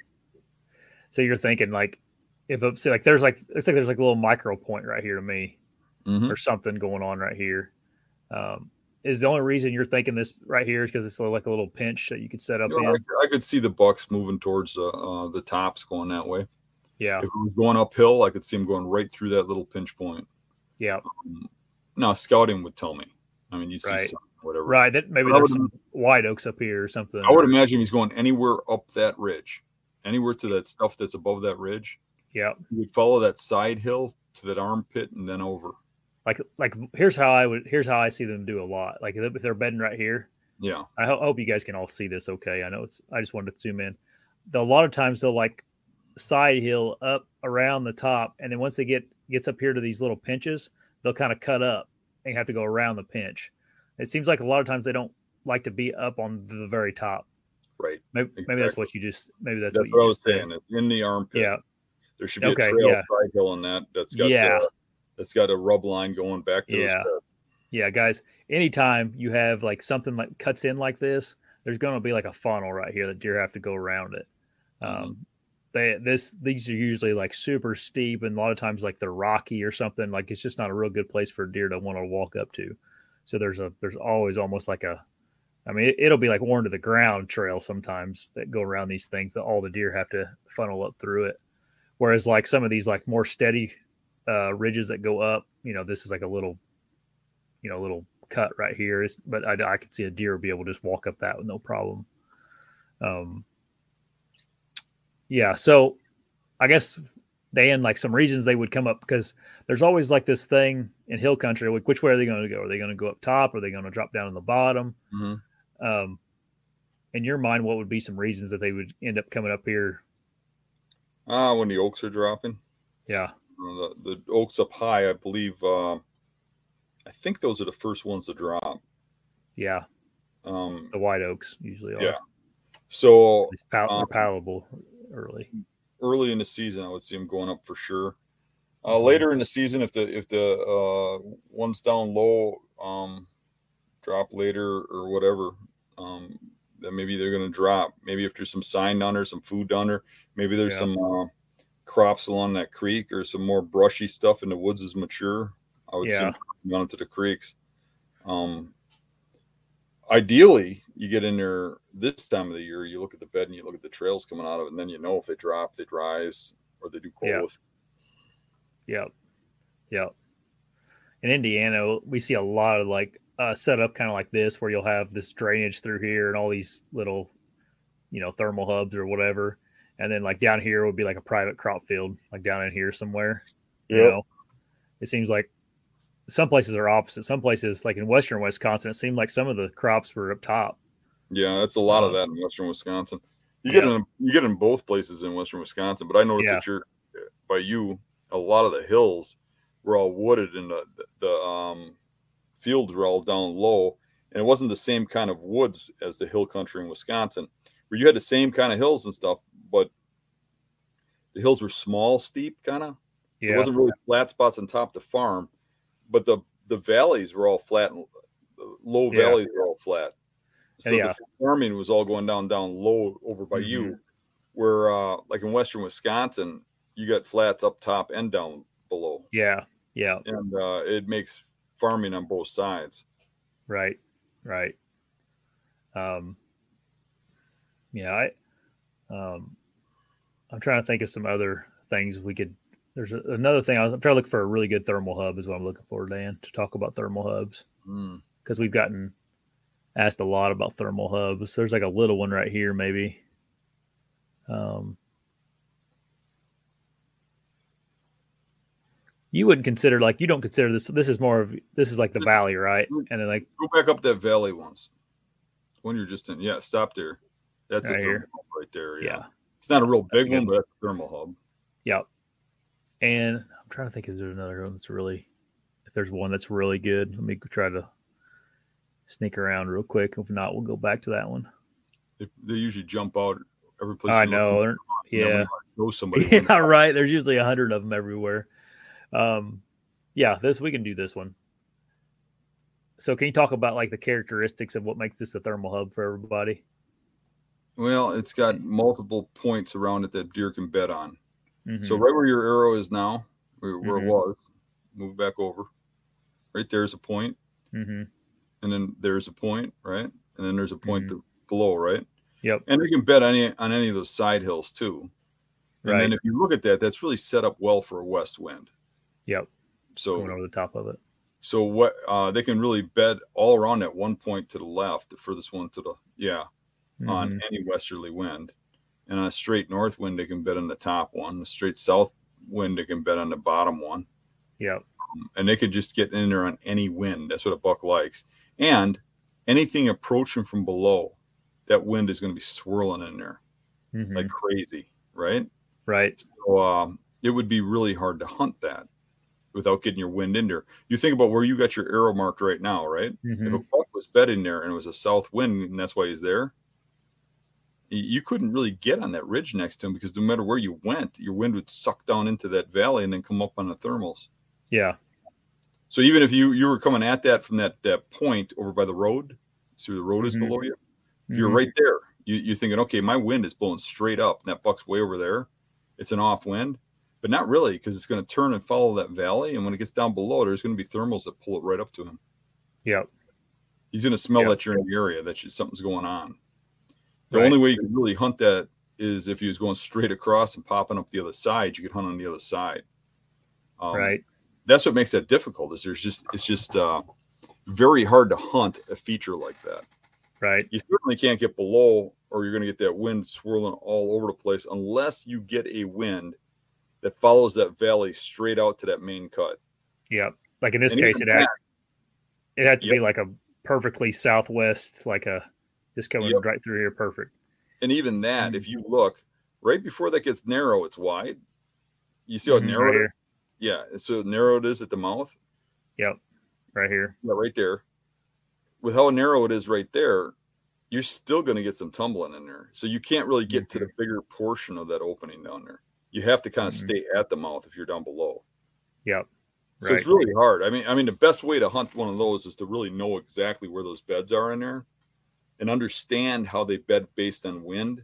So you're thinking like, if it's like there's like it's like there's like a little micro point right here to me, mm-hmm. or something going on right here. Um, is the only reason you're thinking this right here is because it's like a little pinch that you could set up you know, in. I, I, could see the bucks moving towards uh, uh, the tops going that way. Yeah. If it was going uphill, I could see them going right through that little pinch point. Yeah. Um, now scouting would tell me. I mean, you see right. some, whatever. Right. That maybe there's some white oaks up here or something. I would imagine he's going anywhere up that ridge, anywhere to that stuff that's above that ridge. Yeah. He would follow that side hill to that armpit and then over like like here's how I would here's how I see them do a lot. Like if they're bedding right here, yeah. I ho- hope you guys can all see this. Okay, I know it's. I just wanted to zoom in. a lot of times they'll like side hill up around the top, and then once they get gets up here to these little pinches, they'll kind of cut up and have to go around the pinch. It seems like a lot of times they don't like to be up on the very top. Right. Maybe, exactly. maybe that's what you just. Maybe that's, that's what, what I was saying. Is in the armpit. Yeah. There should be okay, a trail yeah. hill on that. That's got yeah. Uh, that's got a rub line going back to yeah. Yeah, guys. Anytime you have like something like cuts in like this, there's going to be like a funnel right here that deer have to go around it. Mm-hmm. They this these are usually like super steep and a lot of times like they're rocky or something. Like it's just not a real good place for a deer to want to walk up to. So there's a there's always almost like a I mean, it, will be like worn to the ground trail sometimes that go around these things that all the deer have to funnel up through it. Whereas like some of these like more steady uh, ridges that go up. You know, this is like a little, you know, little cut right here. It's, but I, I could see a deer be able to just walk up that with no problem. Um, yeah. So I guess Dan, like some reasons they would come up because there's always like this thing in hill country. Like, which way are they going to go? Are they going to go up top? Are they going to drop down in the bottom? Mm-hmm. Um, in your mind, what would be some reasons that they would end up coming up here? Ah, uh, when the oaks are dropping. Yeah the, the oaks up high, I believe. Uh, I think those are the first ones to drop. Yeah. Um, the white oaks usually are. Yeah. So pal- um, palatable early. Early in the season, I would see them going up for sure. Uh, mm-hmm. later in the season, if the if the uh, ones down low um, drop later or whatever, um, then maybe they're going to drop. Maybe if there's some sign down there, some food down there, maybe there's yeah. some uh, crops along that creek or some more brushy stuff in the woods is mature, I would yeah. see them into the creeks. Um, ideally, you get in there this time of the year, you look at the bed and you look at the trails coming out of it, and then you know if they drop, they rise, or they do both. Yeah. Yep. Yep. In Indiana, we see a lot of like uh, setup kind of like this, where you'll have this drainage through here and all these little, you know, thermal hubs or whatever and then like down here would be like a private crop field, like down in here somewhere. Yeah. You know? It seems like some places are opposite. Some places, like in western Wisconsin, it seemed like some of the crops were up top. Yeah, that's a lot of that in western Wisconsin. You get in you get in both places in western Wisconsin, but I noticed yeah. that you're by you a lot of the hills were all wooded and the the um, fields were all down low, and it wasn't the same kind of woods as the hill country in Wisconsin, where you had the same kind of hills and stuff, but the hills were small, steep, kind of. Yeah. It wasn't really flat spots on top of the farm, but the the valleys were all flat and low yeah. valleys were all flat. So yeah. the farming was all going down down low over by mm-hmm. you, where uh, like in western Wisconsin, you got flats up top and down below. Yeah, yeah, and uh, it makes farming on both sides. Right, right. Um, yeah, I, um, I'm trying to think of some other things we could. There's a, another thing I am trying to look for a really good thermal hub is what I'm looking for, Dan, to talk about thermal hubs because mm. we've gotten asked a lot about thermal hubs. There's like a little one right here, maybe. Um, you wouldn't consider like you don't consider this. This is more of this is like the valley, right? And then like go back up that valley once when you're just in. Yeah, stop there. That's right here, right there. Yeah. yeah. It's not a real big one, but that's a thermal hub. Yep. And I'm trying to think, is there another one that's really, if there's one that's really good, let me try to sneak around real quick. If not, we'll go back to that one. They, they usually jump out every place. I know. Yeah. Know somebody. yeah, right. There's usually a hundred of them everywhere. Um, yeah, this we can do this one. So, can you talk about like the characteristics of what makes this a thermal hub for everybody? Well, it's got multiple points around it that deer can bed on. Mm-hmm. So, right where your arrow is now, where, where mm-hmm. it was, move back over. Right there's a point. Mm-hmm. and then there's a point, right, and then there's a point mm-hmm. below, right. Yep. And you can bet any on any of those side hills too. And right. then if you look at that, that's really set up well for a west wind. Yep. So going over the top of it. So what uh, they can really bet all around that one point to the left, the furthest one to the yeah, mm-hmm. on any westerly wind, and on a straight north wind they can bed on the top one. A straight south wind they can bed on the bottom one. Yep. Um, and they could just get in there on any wind. That's what a buck likes. And anything approaching from below, that wind is going to be swirling in there mm-hmm. like crazy, right? Right. So um, it would be really hard to hunt that without getting your wind in there. You think about where you got your arrow marked right now, right? Mm-hmm. If a buck was bedding there and it was a south wind and that's why he's there, you couldn't really get on that ridge next to him because no matter where you went, your wind would suck down into that valley and then come up on the thermals. Yeah. So even if you you were coming at that from that that point over by the road, see where the road is mm-hmm. below you. If you're mm-hmm. right there, you, you're thinking, okay, my wind is blowing straight up, and that buck's way over there. It's an off wind but not really because it's going to turn and follow that valley. And when it gets down below, there's going to be thermals that pull it right up to him. Yep. He's going to smell yep. that you're in the area, that you, something's going on. The right. only way you can really hunt that is if he was going straight across and popping up the other side. You could hunt on the other side. Um, right. That's what makes that difficult. Is there's just it's just uh, very hard to hunt a feature like that. Right. You certainly can't get below, or you're going to get that wind swirling all over the place unless you get a wind that follows that valley straight out to that main cut. Yeah. Like in this and case, it had it had to yep. be like a perfectly southwest, like a just coming yep. right through here, perfect. And even that, mm-hmm. if you look right before that gets narrow, it's wide. You see how mm-hmm, narrow? Right yeah, so narrow it is at the mouth. Yep, right here. Yeah, right there. With how narrow it is right there, you're still going to get some tumbling in there. So you can't really get mm-hmm. to the bigger portion of that opening down there you have to kind of mm-hmm. stay at the mouth if you're down below. Yep. So right. it's really hard. I mean, I mean, the best way to hunt one of those is to really know exactly where those beds are in there, and understand how they bed based on wind,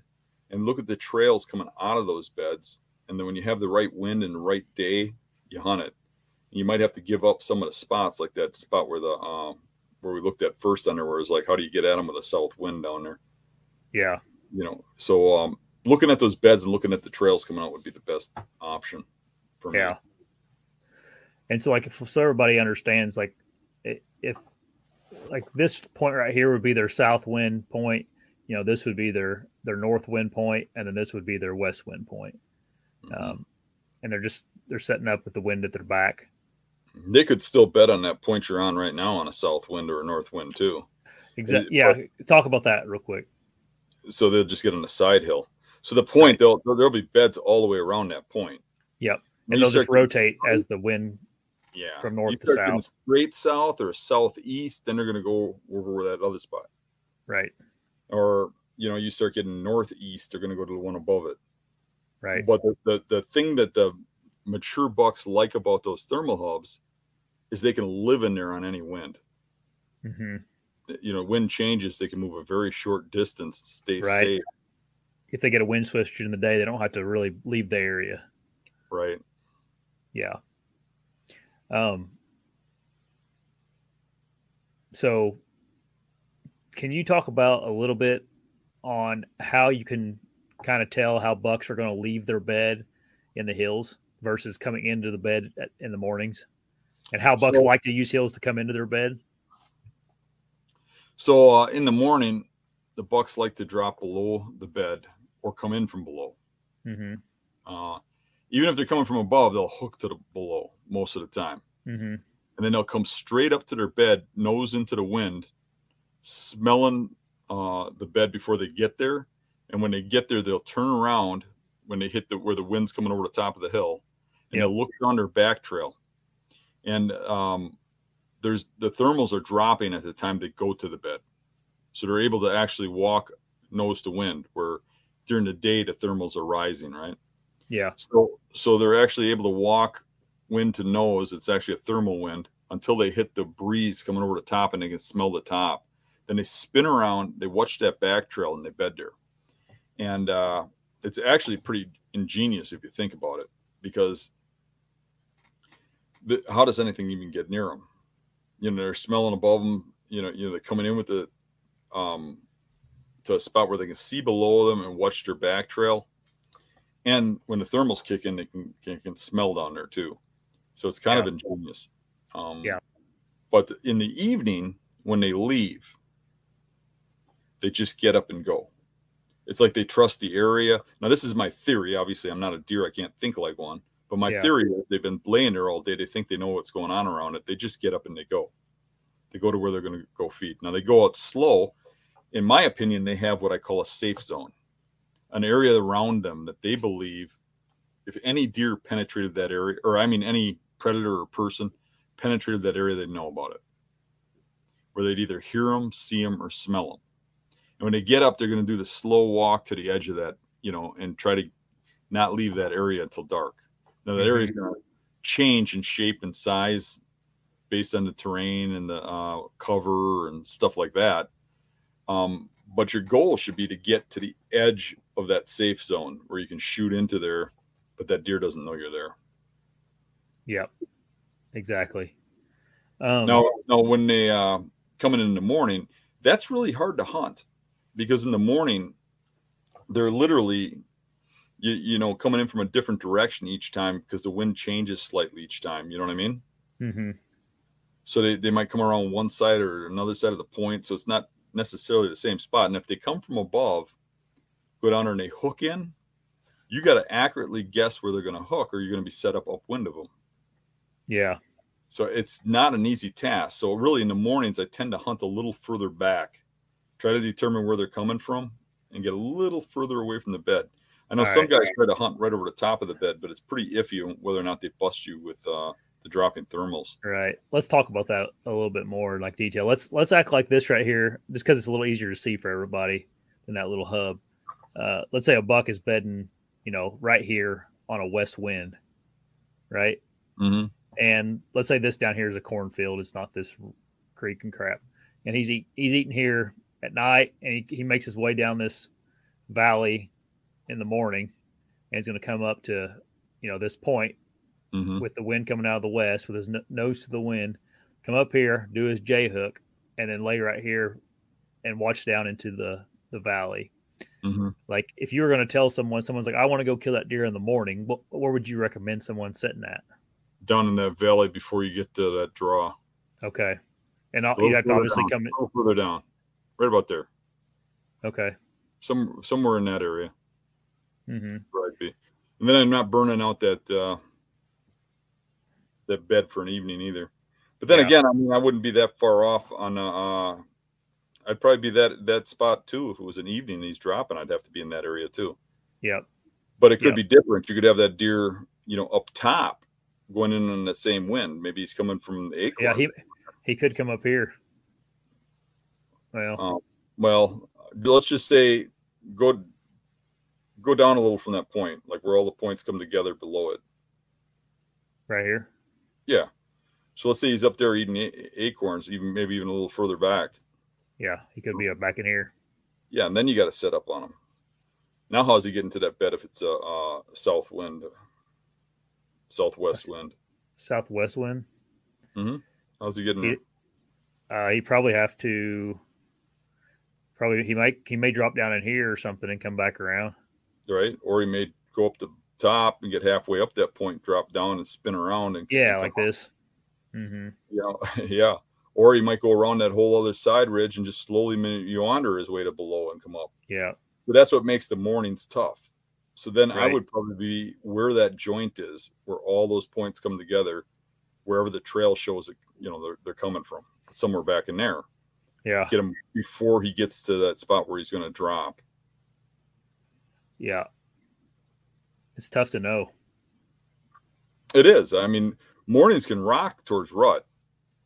and look at the trails coming out of those beds. And then when you have the right wind and the right day, you hunt it. And you might have to give up some of the spots, like that spot where the um, where we looked at first under where it's like, how do you get at them with a south wind down there? Yeah. You know, so um, looking at those beds and looking at the trails coming out would be the best option for me. Yeah. And so, like, if so everybody understands, like, if like this point right here would be their south wind point, you know, this would be their their north wind point, and then this would be their west wind point. Mm-hmm. Um, and they're just they're setting up with the wind at their back. They could still bet on that point you're on right now on a south wind or a north wind too. Exactly. Yeah. But, talk about that real quick. So they'll just get on a side hill. So the point, right. there'll there'll be beds all the way around that point. Yep, and they'll just rotate as the wind. Yeah, from north to south. Straight south or southeast, then they're going to go over that other spot. Right. Or you know, you start getting northeast, they're going to go to the one above it. Right. But the, the the thing that the mature bucks like about those thermal hubs is they can live in there on any wind. Mm-hmm. You know, wind changes, they can move a very short distance, stay right. safe if they get a wind switch during the day, they don't have to really leave the area. Right. Yeah. Um. So, can you talk about a little bit on how you can kind of tell how bucks are going to leave their bed in the hills versus coming into the bed at, in the mornings, and how bucks so, like to use hills to come into their bed? So, uh, in the morning, the bucks like to drop below the bed or come in from below. Mm-hmm. Uh, even if they're coming from above, they'll hook to the below most of the time, mm-hmm. and then they'll come straight up to their bed, nose into the wind, smelling uh, the bed before they get there, And when they get there, they'll turn around when they hit the where the wind's coming over the top of the hill, and yep. they'll look on their back trail. And um, there's the thermals are dropping at the time they go to the bed, so they're able to actually walk nose to wind. Where during the day the thermals are rising, right? Yeah. So so they're actually able to walk wind to nose. It's actually a thermal wind until they hit the breeze coming over the top and they can smell the top. Then they spin around, they watch that back trail and they bed there. And uh, it's actually pretty ingenious if you think about it, because the, how does anything even get near them? You know, they're smelling above them. You know, you know, they're coming in with the um, to a spot where they can see below them and watch their back trail. And when the thermals kick in, they can can, can smell down there too. So it's kind yeah. of ingenious. Um, yeah. But in the evening, when they leave, they just get up and go. It's like they trust the area. Now, this is my theory. Obviously, I'm not a deer. I can't think like one. But my yeah. theory is they've been laying there all day. They think they know what's going on around it. They just get up and they go. They go to where they're going to go feed. Now, they go out slow. In my opinion, they have what I call a safe zone, an area around them that they believe if any deer penetrated that area, or I mean, any predator or person penetrated that area, they'd know about it. Where they'd either hear them, see them, or smell them. And when they get up, they're going to do the slow walk to the edge of that, you know, and try to not leave that area until dark. Now that area is mm-hmm. going to change in shape and size based on the terrain and the uh, cover and stuff like that. Um, but your goal should be to get to the edge of that safe zone where you can shoot into there, but that deer doesn't know you're there. Yep, exactly. Um, now, now when they uh, coming in the morning, that's really hard to hunt because in the morning they're literally you, you know coming in from a different direction each time because the wind changes slightly each time you know what i mean mm-hmm. so they, they might come around one side or another side of the point so it's not necessarily the same spot and if they come from above go down there and they hook in you got to accurately guess where they're going to hook or you're going to be set up upwind of them yeah so it's not an easy task so really in the mornings i tend to hunt a little further back try to determine where they're coming from and get a little further away from the bed. I know All some right. guys try to hunt right over the top of the bed, but it's pretty iffy whether or not they bust you with uh, the dropping thermals. Right. Let's talk about that a little bit more, like detail. Let's let's act like this right here, just because it's a little easier to see for everybody than that little hub. Uh, let's say a buck is bedding, you know, right here on a west wind, right? Mm-hmm. And let's say this down here is a cornfield. It's not this creek and crap. And he's eat, he's eating here at night, and he, he makes his way down this valley in the morning, and he's going to come up to you know this point mm-hmm. with the wind coming out of the west with his n- nose to the wind, come up here, do his J hook, and then lay right here and watch down into the the valley. Mm-hmm. Like if you were going to tell someone, someone's like, "I want to go kill that deer in the morning," what, where would you recommend someone sitting at? Down in that valley before you get to that draw. Okay, and you have to obviously down. come in, a further down right about there. Okay. Some somewhere in that area. Mm-hmm. Right. Be. And then I'm not burning out that uh, that bed for an evening either. But then yeah. again, I mean, I wouldn't be that far off on. Uh, I'd probably be that that spot too if it was an evening and he's dropping. I'd have to be in that area too. Yeah, But it could yep. be different. You could have that deer, you know, up top going in on the same wind. Maybe he's coming from the acorn. Yeah, he he could come up here. Well, um, well, let's just say go go down a little from that point, like where all the points come together below it. Right here. Yeah. So let's say he's up there eating acorns, even maybe even a little further back. Yeah, he could be up back in here. Yeah, and then you got to set up on him. Now, how's he getting to that bed if it's a, south wind, southwest wind, southwest wind? Mm-hmm. How's he getting? He, uh, he probably have to Probably he might he may drop down in here or something and come back around. Right, or he may go up the top and get halfway up that point, drop down and spin around and yeah, like this. Mm-hmm. Yeah, yeah. Or he might go around that whole other side ridge and just slowly wander his way to below and come up. Yeah. But that's what makes the mornings tough. So then right. I would probably be where that joint is, where all those points come together, wherever the trail shows it, you know, they're, they're coming from, somewhere back in there. Yeah. Get him before he gets to that spot where he's going to drop. Yeah. It's tough to know. It is. I mean, mornings can rock towards rut,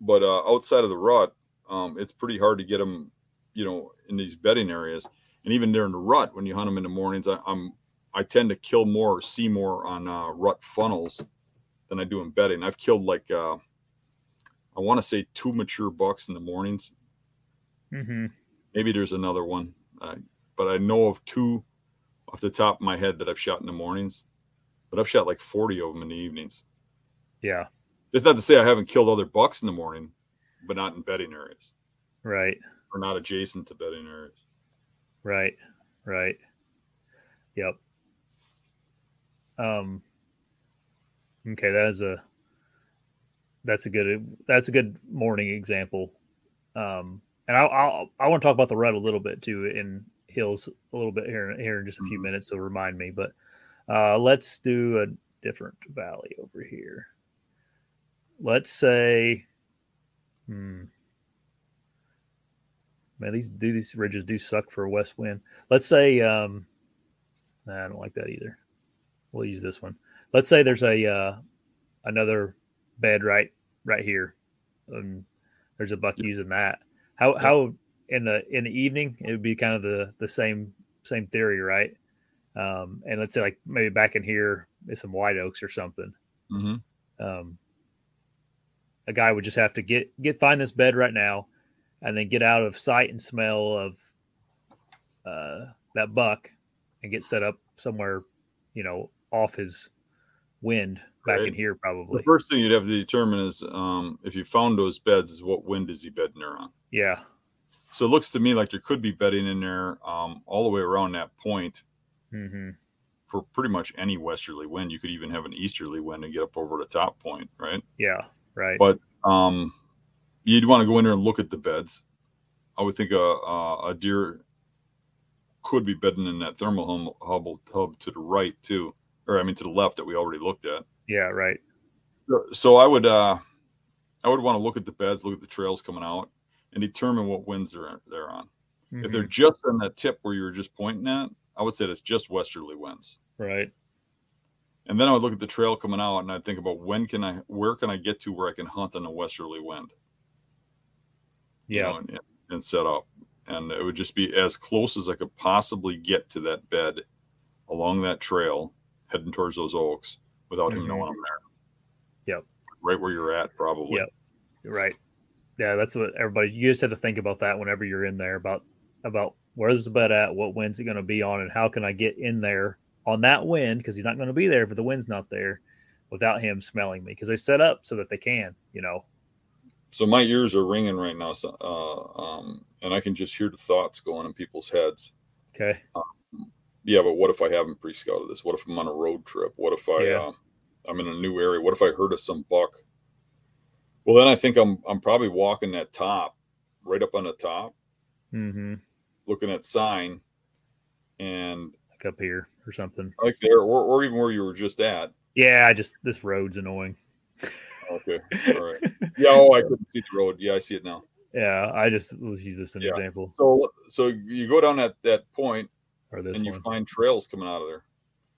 but uh, outside of the rut, um, it's pretty hard to get them, you know, in these bedding areas. And even during the rut, when you hunt them in the mornings, I, am I tend to kill more or see more on uh, rut funnels than I do in bedding. I've killed like uh, I want to say two mature bucks in the mornings. Mm-hmm. Maybe there's another one, uh, but I know of two off the top of my head that I've shot in the mornings. But I've shot like 40 of them in the evenings. Yeah. It's not to say I haven't killed other bucks in the morning, but not in bedding areas. Right. Or not adjacent to bedding areas. Right. Right. Yep. Um okay, that is a that's a good that's a good morning example. Um and I'll, I'll I want to talk about the rut a little bit too in hills a little bit here here in just a few mm-hmm. minutes. So remind me, but uh, let's do a different valley over here. Let's say, hmm, man, these do these ridges do suck for a west wind. Let's say, um, nah, I don't like that either. We'll use this one. Let's say there's a uh, another bed right right here, and there's a buck using that. How how in the in the evening it would be kind of the the same same theory, right? Um, and let's say like maybe back in here is some white oaks or something. Mm-hmm. Um, a guy would just have to get get find this bed right now, and then get out of sight and smell of uh, that buck, and get set up somewhere, you know, off his wind back right. in here probably. The first thing you'd have to determine is um, if you found those beds, is what wind is he bedding there on? Yeah. So it looks to me like there could be bedding in there um, all the way around that point mm-hmm. for pretty much any westerly wind. You could even have an easterly wind and get up over the top point, right? Yeah, right. But um, you'd want to go in there and look at the beds. I would think a, a, a deer could be bedding in that thermal hub, hub to the right too, or I mean to the left that we already looked at. Yeah, right. So, so I would uh, I would want to look at the beds, look at the trails coming out, and determine what winds they're they're on. Mm-hmm. If they're mm-hmm. just on that tip where you were just pointing at, I would say that's just westerly winds. Right. And then I would look at the trail coming out and I'd think about when can I where can I get to where I can hunt on a westerly wind. Yeah. You know, and, and set up. And it would just be as close as I could possibly get to that bed along that trail, heading towards those oaks without mm-hmm. him knowing I'm there. Yep. Right where you're at, probably. Yep. Right yeah, that's what everybody. You just have to think about that whenever you're in there about about where's the bed at, what wind's it going to be on, and how can I get in there on that wind because he's not going to be there if the wind's not there without him smelling me because they set up so that they can, you know. So my ears are ringing right now, so, uh, um, and I can just hear the thoughts going in people's heads. Okay. Um, yeah, but what if I haven't pre-scouted this? What if I'm on a road trip? What if I yeah. uh, I'm in a new area? What if I heard of some buck well, then I think I'm I'm probably walking that top, right up on the top, mm-hmm. looking at sign, and like up here or something, like there, or or even where you were just at. Yeah, I just this road's annoying. Okay, all right. Yeah, oh, I couldn't see the road. Yeah, I see it now. Yeah, I just let's use this as an yeah. example. So, so you go down that that point, or this and you one. find trails coming out of there.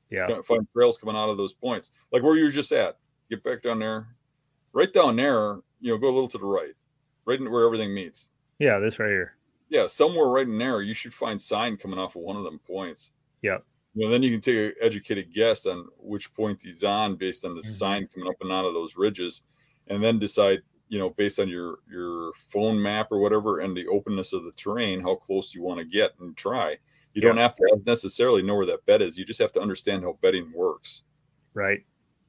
Yeah, find trails coming out of those points, like where you were just at. Get back down there, right down there, you know, go a little to the right, right where everything meets. Yeah, this right here. Yeah, somewhere right in there, you should find sign coming off of one of them points. Yeah. You know, then you can take an educated guess on which point he's on based on the mm-hmm. sign coming up and out of those ridges, and then decide, you know, based on your your phone map or whatever and the openness of the terrain, how close you want to get and try. You yeah. don't have to necessarily know where that bed is. You just have to understand how bedding works. Right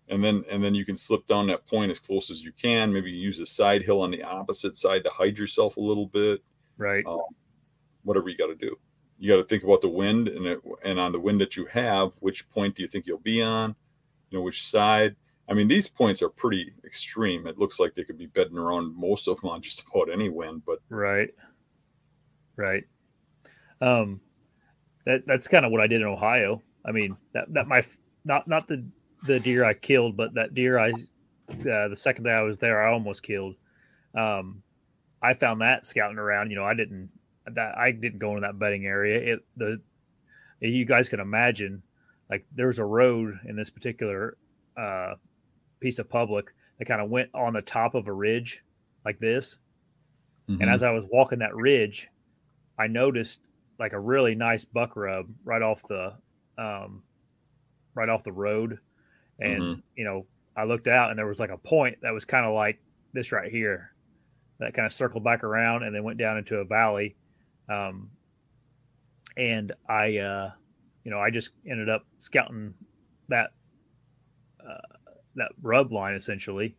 and then and then you can slip down that point as close as you can maybe use a side hill on the opposite side to hide yourself a little bit right um, whatever you got to do you got to think about the wind and it, and on the wind that you have which point do you think you'll be on? You know which side? I mean these points are pretty extreme. It looks like they could be bedding around most of them on just about any wind but right. Right. Um that that's kind of what i did in ohio. I mean that that my not not the the deer I killed, but that deer I uh, the second day I was there, I almost killed. Um, I found that scouting around. You know, I didn't that I didn't go into that bedding area. It the you guys can imagine, like there was a road in this particular uh, piece of public that kind of went on the top of a ridge like this. Mm-hmm. And as I was walking that ridge, I noticed like a really nice buck rub right off the um, right off the road. And mm-hmm. you know, I looked out and there was like a point that was kind of like this right here that kind of circled back around and then went down into a valley. Um, and I, uh, you know, I just ended up scouting that uh, that rub line essentially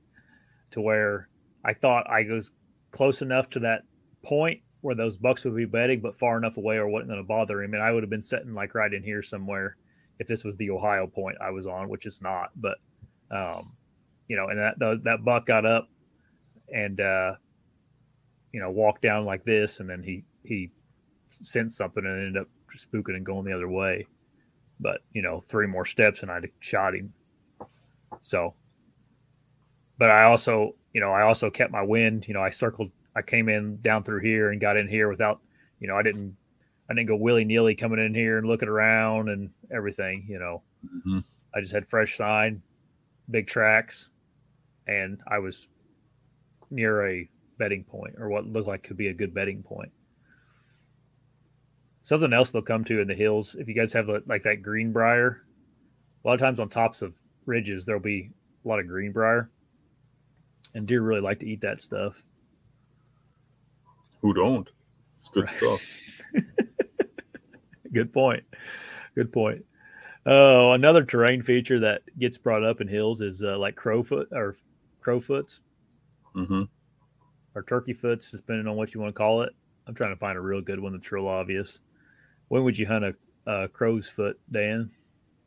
to where I thought I was close enough to that point where those bucks would be bedding, but far enough away or wasn't going to bother him. And I would have been sitting like right in here somewhere if this was the Ohio point I was on, which is not. But um, you know, and that the, that buck got up and uh, you know walked down like this, and then he he sensed something and ended up spooking and going the other way. But you know, three more steps and I'd shot him. So, but I also, you know, I also kept my wind. You know, I circled, I came in down through here and got in here without, you know, I didn't, I didn't go willy nilly coming in here and looking around and everything. You know, mm-hmm. I just had fresh sign, big tracks, and I was near a bedding point or what looked like could be a good bedding point. Something else they'll come to in the hills. If you guys have like that greenbrier, a lot of times on tops of ridges, there'll be a lot of greenbrier, and deer really like to eat that stuff. Who don't? It's good right. stuff. good point. Good point. Oh, another terrain feature that gets brought up in hills is uh, like crowfoot or crowfoots, mm-hmm. or turkey foots, depending on what you want to call it. I'm trying to find a real good one that's real obvious. When would you hunt a, a crow's foot, Dan?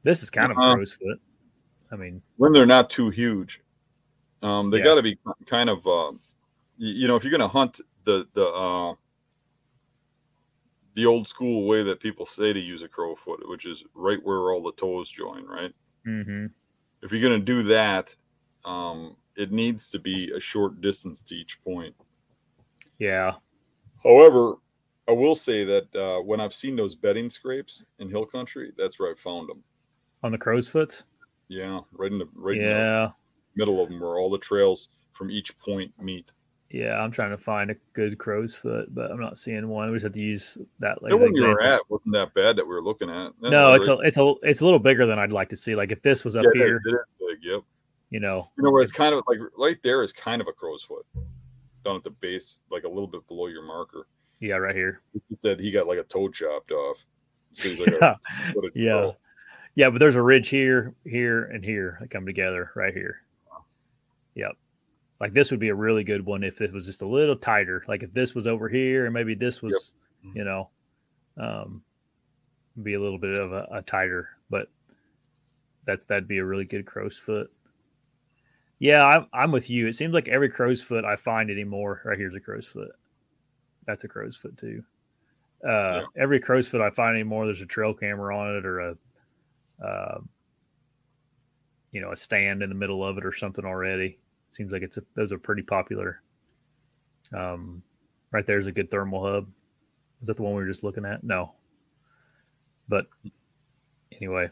This is kind uh-huh. of a crow's foot. I mean, when they're not too huge, um, they yeah. got to be kind of, uh, you know, if you're going to hunt the the uh, the old school way that people say to use a crow foot, which is right where all the toes join, right? Mm-hmm. If you're going to do that, um, it needs to be a short distance to each point. Yeah. However, I will say that uh, when I've seen those bedding scrapes in hill country, that's where I found them. On the crow's foots? Yeah, right in the right yeah. in the middle of them where all the trails from each point meet. Yeah, I'm trying to find a good crow's foot, but I'm not seeing one. We just have to use that. Like, the one you were at wasn't that bad that we were looking at. That no, it's a it's a it's a little bigger than I'd like to see. Like if this was up yeah, here, big, yep. You know, you know where it's kind of like right there is kind of a crow's foot down at the base, like a little bit below your marker. Yeah, right here. He said he got like a toe chopped off. So like, yeah, a, yeah. Yeah, but there's a ridge here, here, and here that come together right here. Yep. Like this would be a really good one if it was just a little tighter. Like if this was over here and maybe this was, yep. you know, um, be a little bit of a, a, tighter, but that's that'd be a really good crow's foot. Yeah, I'm I'm with you. It seems like every crow's foot I find anymore. Right here's a crow's foot. That's a crow's foot too. Uh, yeah. Every crow's foot I find anymore, there's a trail camera on it or a uh, you know, a stand in the middle of it or something already. Seems like it's a, those are pretty popular. Um, right there's a good thermal hub. Is that the one we were just looking at? No. But anyway,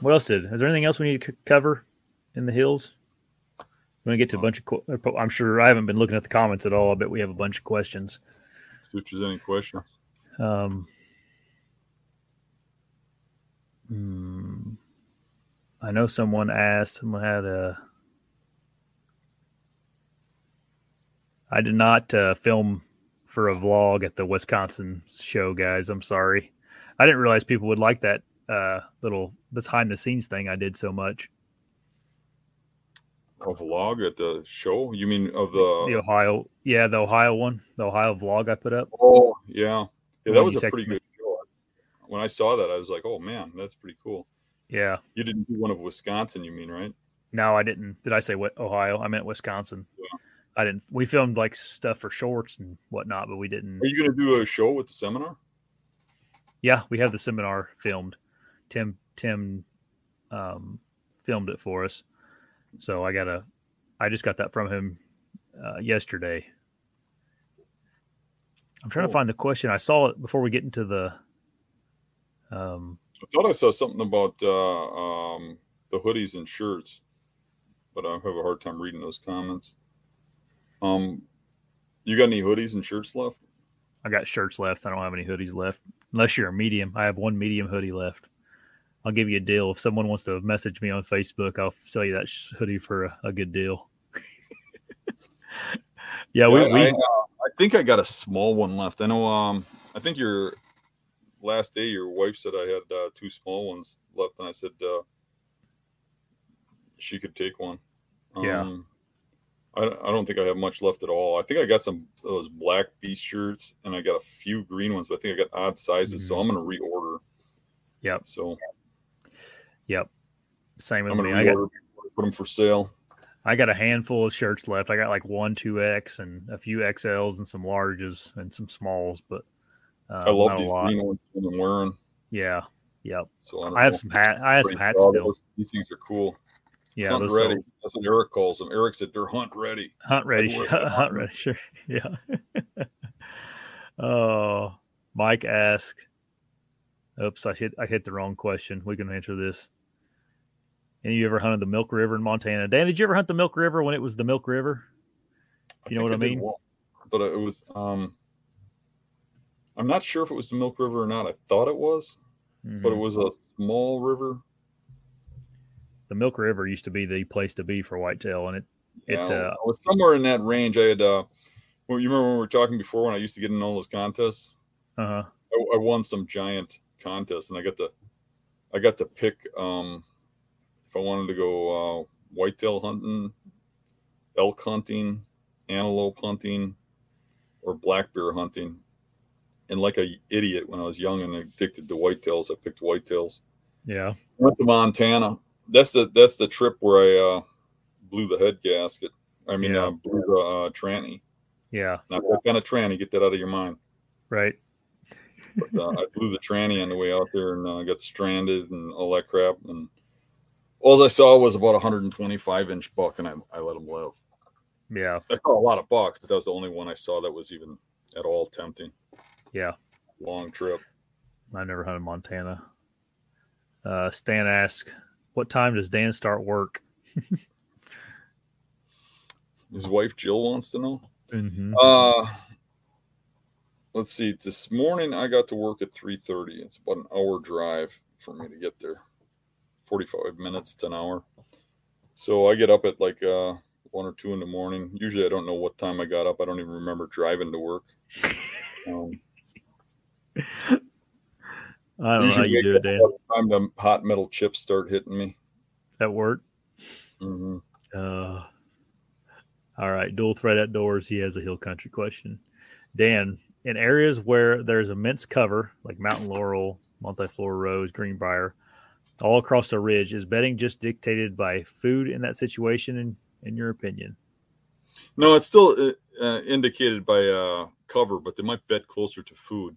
what else did? Is there anything else we need to cover in the hills? We're gonna get to a bunch of. I'm sure I haven't been looking at the comments at all. I bet we have a bunch of questions. See if there's any questions. Um, Hmm. I know someone asked, someone had a. I did not uh, film for a vlog at the Wisconsin show, guys. I'm sorry. I didn't realize people would like that uh, little behind the scenes thing I did so much. A vlog at the show? You mean of the the Ohio? Yeah, the Ohio one, the Ohio vlog I put up. Oh yeah, yeah, that was a pretty good when I saw that, I was like, oh man, that's pretty cool. Yeah. You didn't do one of Wisconsin, you mean, right? No, I didn't. Did I say what Ohio? I meant Wisconsin. Yeah. I didn't. We filmed like stuff for shorts and whatnot, but we didn't. Are you going to do a show with the seminar? Yeah, we have the seminar filmed. Tim Tim um, filmed it for us, so I got a. I just got that from him uh, yesterday. I'm trying cool. to find the question. I saw it before we get into the. Um, I thought I saw something about uh, um, the hoodies and shirts, but I have a hard time reading those comments. Um, you got any hoodies and shirts left? I got shirts left. I don't have any hoodies left, unless you're a medium. I have one medium hoodie left. I'll give you a deal if someone wants to message me on Facebook. I'll sell you that hoodie for a, a good deal. yeah, we, I, we, I, uh, I, think I got a small one left. I know. Um, I think your last day, your wife said I had uh, two small ones left, and I said uh, she could take one. Um, yeah. I, I don't think I have much left at all. I think I got some those black beast shirts, and I got a few green ones, but I think I got odd sizes, mm-hmm. so I'm going to reorder. Yep. So. Yep. Same with me. I got put them for sale. I got a handful of shirts left. I got like one, two X, and a few XLs, and some larges, and some smalls. But uh, I love these green ones I'm wearing. Yeah. Yep. So I, I have some hat. I have some hats still. These things are cool. Yeah, hunt ready. So, That's what Eric calls them. Eric said they're hunt ready. Hunt ready. hunt ready. Sure. Yeah. oh, Mike asked. Oops, I hit I hit the wrong question. We can answer this. And you ever hunted the Milk River in Montana? Dan, did you ever hunt the Milk River when it was the Milk River? You I know what I mean? Once, but it was um I'm not sure if it was the Milk River or not. I thought it was, mm-hmm. but it mm-hmm. was a small river the Milk River used to be the place to be for whitetail, and it it yeah, uh, I was somewhere in that range. I had uh, well, you remember when we were talking before when I used to get in all those contests? Uh huh. I, I, won some giant contests, and I got to I got to pick um if I wanted to go uh, whitetail hunting, elk hunting, antelope hunting, or black bear hunting. And like a idiot when I was young and addicted to whitetails, I picked whitetails. Yeah. Went to Montana that's the that's the trip where I uh, blew the head gasket. I mean, yeah. uh, blew the uh, tranny. Yeah, not that kind of tranny. Get that out of your mind. Right. But, uh, I blew the tranny on the way out there and uh, got stranded and all that crap. And all I saw was about a 125 inch buck, and I, I let him live. Yeah, I saw a lot of bucks, but that was the only one I saw that was even at all tempting. Yeah, long trip. I've never hunted Montana. Uh, Stan asked, what time does Dan start work? His wife Jill wants to know. Mm-hmm. Uh, let's see. This morning I got to work at three thirty. It's about an hour drive for me to get there. Forty-five minutes to an hour. So I get up at like uh, one or two in the morning. Usually I don't know what time I got up. I don't even remember driving to work. Um, I don't know how you do it, Dan. Time the hot metal chips start hitting me. At work. Mm-hmm. Uh, all right, dual threat outdoors. He has a hill country question. Dan, in areas where there's immense cover, like mountain laurel, multiflora rose, greenbrier, all across the ridge, is bedding just dictated by food in that situation? In in your opinion? No, it's still uh, uh indicated by uh, cover, but they might bed closer to food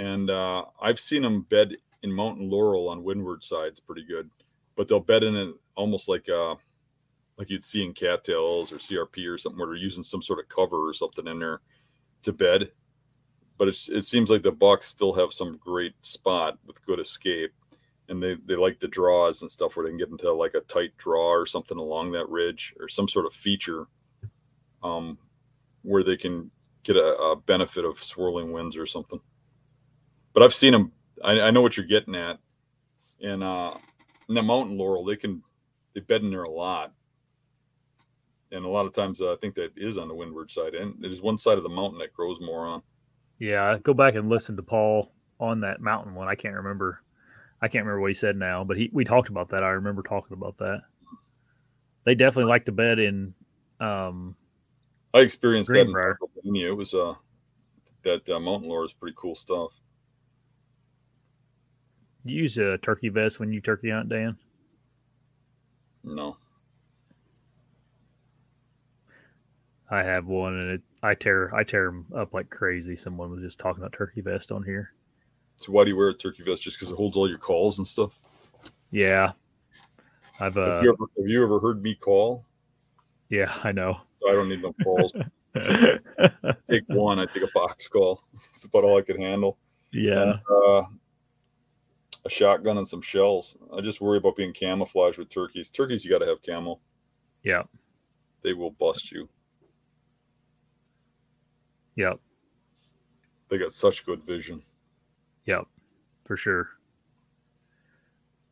and uh, I've seen them bed in mountain laurel on windward sides pretty good, but they'll bed in it almost like uh, like you'd see in cattails or CRP or something where they're using some sort of cover or something in there to bed. But it seems like the bucks still have some great spot with good escape, and they, they like the draws and stuff where they can get into like a tight draw or something along that ridge or some sort of feature um, where they can get a, a benefit of swirling winds or something but I've seen them. I, I know what you're getting at. And uh, in the mountain laurel, they can they bed in there a lot. And a lot of times, uh, I think that is on the windward side, and there's one side of the mountain that grows more on. Yeah, go back and listen to Paul on that mountain one. I can't remember. I can't remember what he said now, but he we talked about that. I remember talking about that. They definitely like to bed in. Um, I experienced that in Pennsylvania. It was uh, that uh, mountain laurel is pretty cool stuff. You use a turkey vest when you turkey hunt, Dan? No. I have one, and it I tear I tear them up like crazy. Someone was just talking about turkey vest on here. So why do you wear a turkey vest? Just because it holds all your calls and stuff? Yeah, I've. Uh, have, you ever, have you ever heard me call? Yeah, I know. I don't need no calls. take one. I take a box call. It's about all I could handle. Yeah. And, uh, a shotgun and some shells. I just worry about being camouflaged with turkeys. Turkeys, you got to have camo. Yeah. They will bust you. Yep. They got such good vision. Yep, for sure.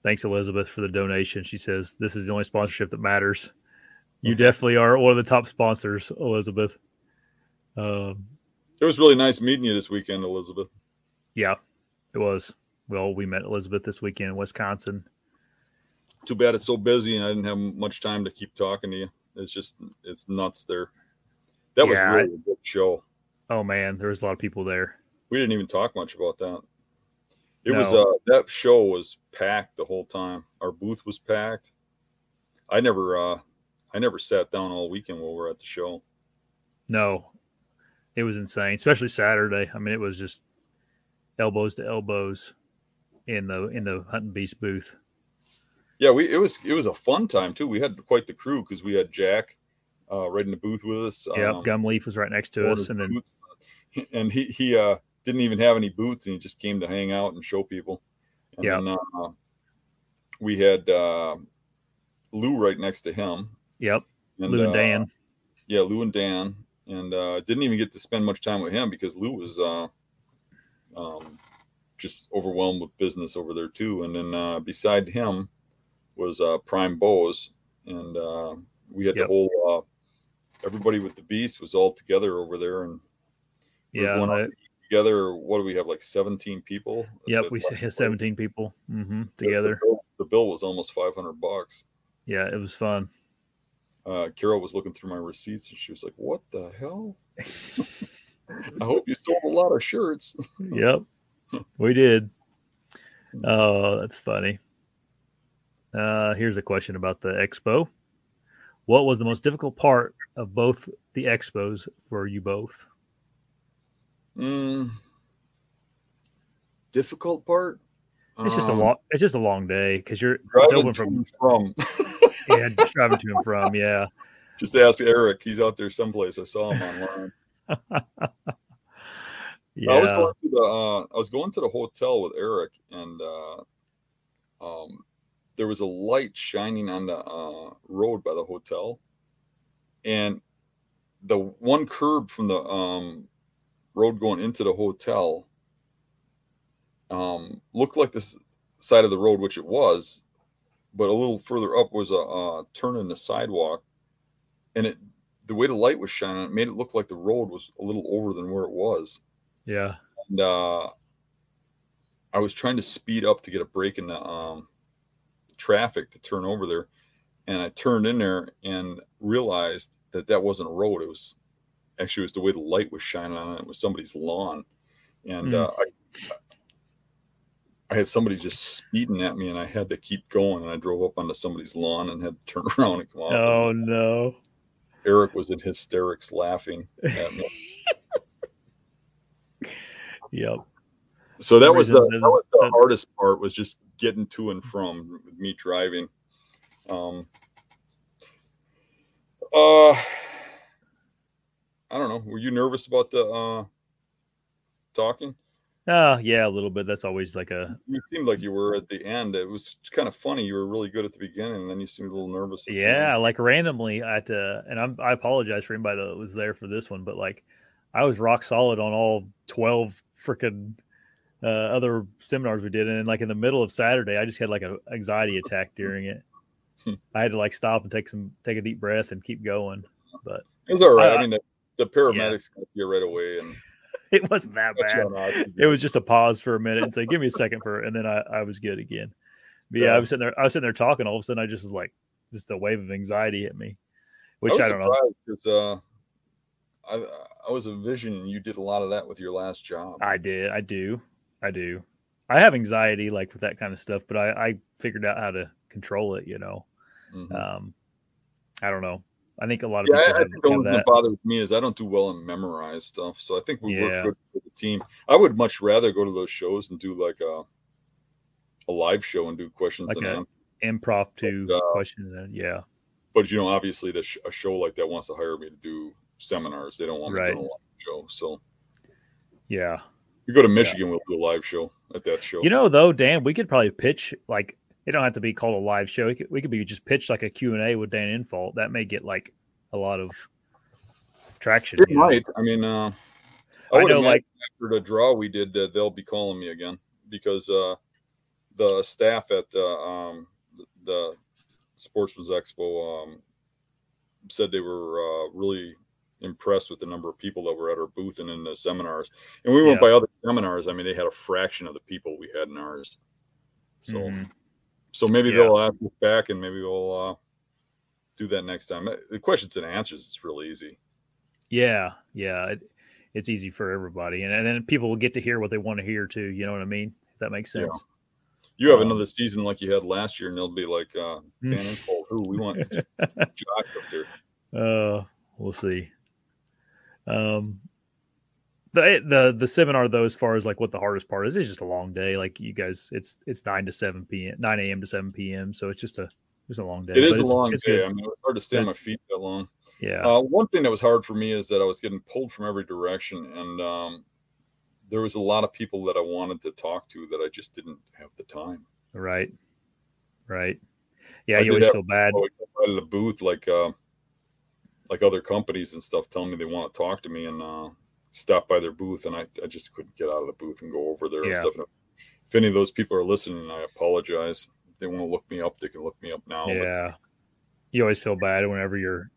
Thanks, Elizabeth, for the donation. She says this is the only sponsorship that matters. You definitely are one of the top sponsors, Elizabeth. Um, it was really nice meeting you this weekend, Elizabeth. Yeah, it was. Well, we met Elizabeth this weekend in Wisconsin. Too bad it's so busy and I didn't have much time to keep talking to you. It's just it's nuts there. That was yeah, really a good show. Oh man, there was a lot of people there. We didn't even talk much about that. It no. was uh that show was packed the whole time. Our booth was packed. I never uh I never sat down all weekend while we are at the show. No. It was insane, especially Saturday. I mean, it was just elbows to elbows in the in the hunting beast booth. Yeah, we it was it was a fun time too. We had quite the crew because we had Jack uh, right in the booth with us. Yeah, um, Gumleaf was right next to us, and then and he he uh, didn't even have any boots, and he just came to hang out and show people. And yeah, then, uh, we had uh, Lou right next to him. Yep, and, Lou and uh, Dan. Yeah, Lou and Dan, and uh, didn't even get to spend much time with him because Lou was uh, um, just overwhelmed with business over there too. And then beside him was Prime Bows, and we had yep. the whole everybody with the beast was all together over there and yeah I, together what do we have like 17 people yep we had 17 people mm-hmm, together the bill, the bill, was almost 500 bucks. Yeah it was fun. Uh carol was looking through my receipts and she was like what the hell? I hope you sold a lot of shirts. Yep we did. Oh that's funny. Uh here's a question about the expo. What was the most difficult part of both the expos for you both? Mm, difficult part. It's just a um, long. It's just a long day because you're driving from from. yeah, driving to and from. Yeah. Just ask Eric. He's out there someplace. I saw him online. yeah. I was going to the. Uh, I was going to the hotel with Eric, and uh, um, there was a light shining on the uh, road by the hotel, and the one curb from the um, road going into the hotel um, looked like this side of the road, which it was, but a little further up was a, a turn in the sidewalk, and it the way the light was shining, it made it look like the road was a little over than where it was. Yeah, and uh, I was trying to speed up to get a break in the um, traffic to turn over there. And I turned in there and realized that that wasn't a road. It was actually it was the way the light was shining on it. It was somebody's lawn. And mm. uh, I, I had somebody just speeding at me and I had to keep going. And I drove up onto somebody's lawn and had to turn around and come off. Oh, no. Eric was in hysterics laughing at me. yep. So that was the that was the hardest part was just getting to and from me driving. Um, uh, I don't know. Were you nervous about the uh, talking? Uh, yeah, a little bit. That's always like a. You seemed like you were at the end. It was kind of funny. You were really good at the beginning, and then you seemed a little nervous. yeah, like randomly at uh, and I'm I apologize for anybody that was there for this one, but like I was rock solid on all twelve freaking uh, other seminars we did, and then, like in the middle of Saturday, I just had like an anxiety attack during it. Hmm. I had to like stop and take some take a deep breath and keep going. But it was all right. I, I mean, the, paramedics yeah. got you right away, and it wasn't that bad. It was just a pause for a minute and say, "Give me a second for," and then I, I was good again. But yeah, yeah, I was sitting there. I was sitting there talking. All of a sudden, I just was like, just a wave of anxiety hit me, which I, I don't know. Because uh, I I was envisioning you did a lot of that with your last job. I did. I do. I do. I have anxiety like with that kind of stuff, but I, I figured out how to control it. You know, mm-hmm. um, I don't know. I think a lot of yeah, people I, have, the only thing that bothers me is I don't do well in memorize stuff. So I think we yeah. work good for the team. I would much rather go to those shows and do like a a live show and do questions like and impromptu uh, questions. And, yeah. But you know, obviously, the sh- a show like that wants to hire me to do seminars. They don't want me right. doing a live show. So, yeah, you go to Michigan, yeah. we'll do a live show at that show. You know, though, Dan, we could probably pitch like it don't have to be called a live show. We could, we could be just pitched like a Q and A with Dan Infalt. That may get like a lot of traction. It might. Know? I mean, uh, I, I know, like after the draw we did, uh, they'll be calling me again because uh, the staff at uh, um, the Sportsman's Expo um, said they were uh, really impressed with the number of people that were at our booth and in the seminars. And we went yeah. by other seminars. I mean, they had a fraction of the people we had in ours. So, mm-hmm. So maybe yeah. they'll ask us back, and maybe we'll uh, do that next time. The questions and answers is really easy. Yeah, yeah, it, it's easy for everybody, and, and then people will get to hear what they want to hear too. You know what I mean? If that makes sense. Yeah you have um, another season like you had last year, and they'll be like, uh, hmm. Dan Infalt, who we want Jock up there. Uh, we'll see. Um, the the the seminar though, as far as like what the hardest part is, is just a long day. Like you guys, it's it's nine to seven p.m., nine a.m. to seven p.m. So it's just a it's a long day. It is a long day. Good. I mean, it's hard to stay on my feet that long. Yeah. Uh, one thing that was hard for me is that I was getting pulled from every direction, and um, there was a lot of people that I wanted to talk to that I just didn't have the time. Right. Right. Yeah, I you always feel bad. Out of the booth, like uh, like other companies and stuff, telling me they want to talk to me and uh, stop by their booth, and I, I just couldn't get out of the booth and go over there yeah. and stuff. if any of those people are listening, I apologize. If they want to look me up, they can look me up now. Yeah. But, you always feel bad whenever you're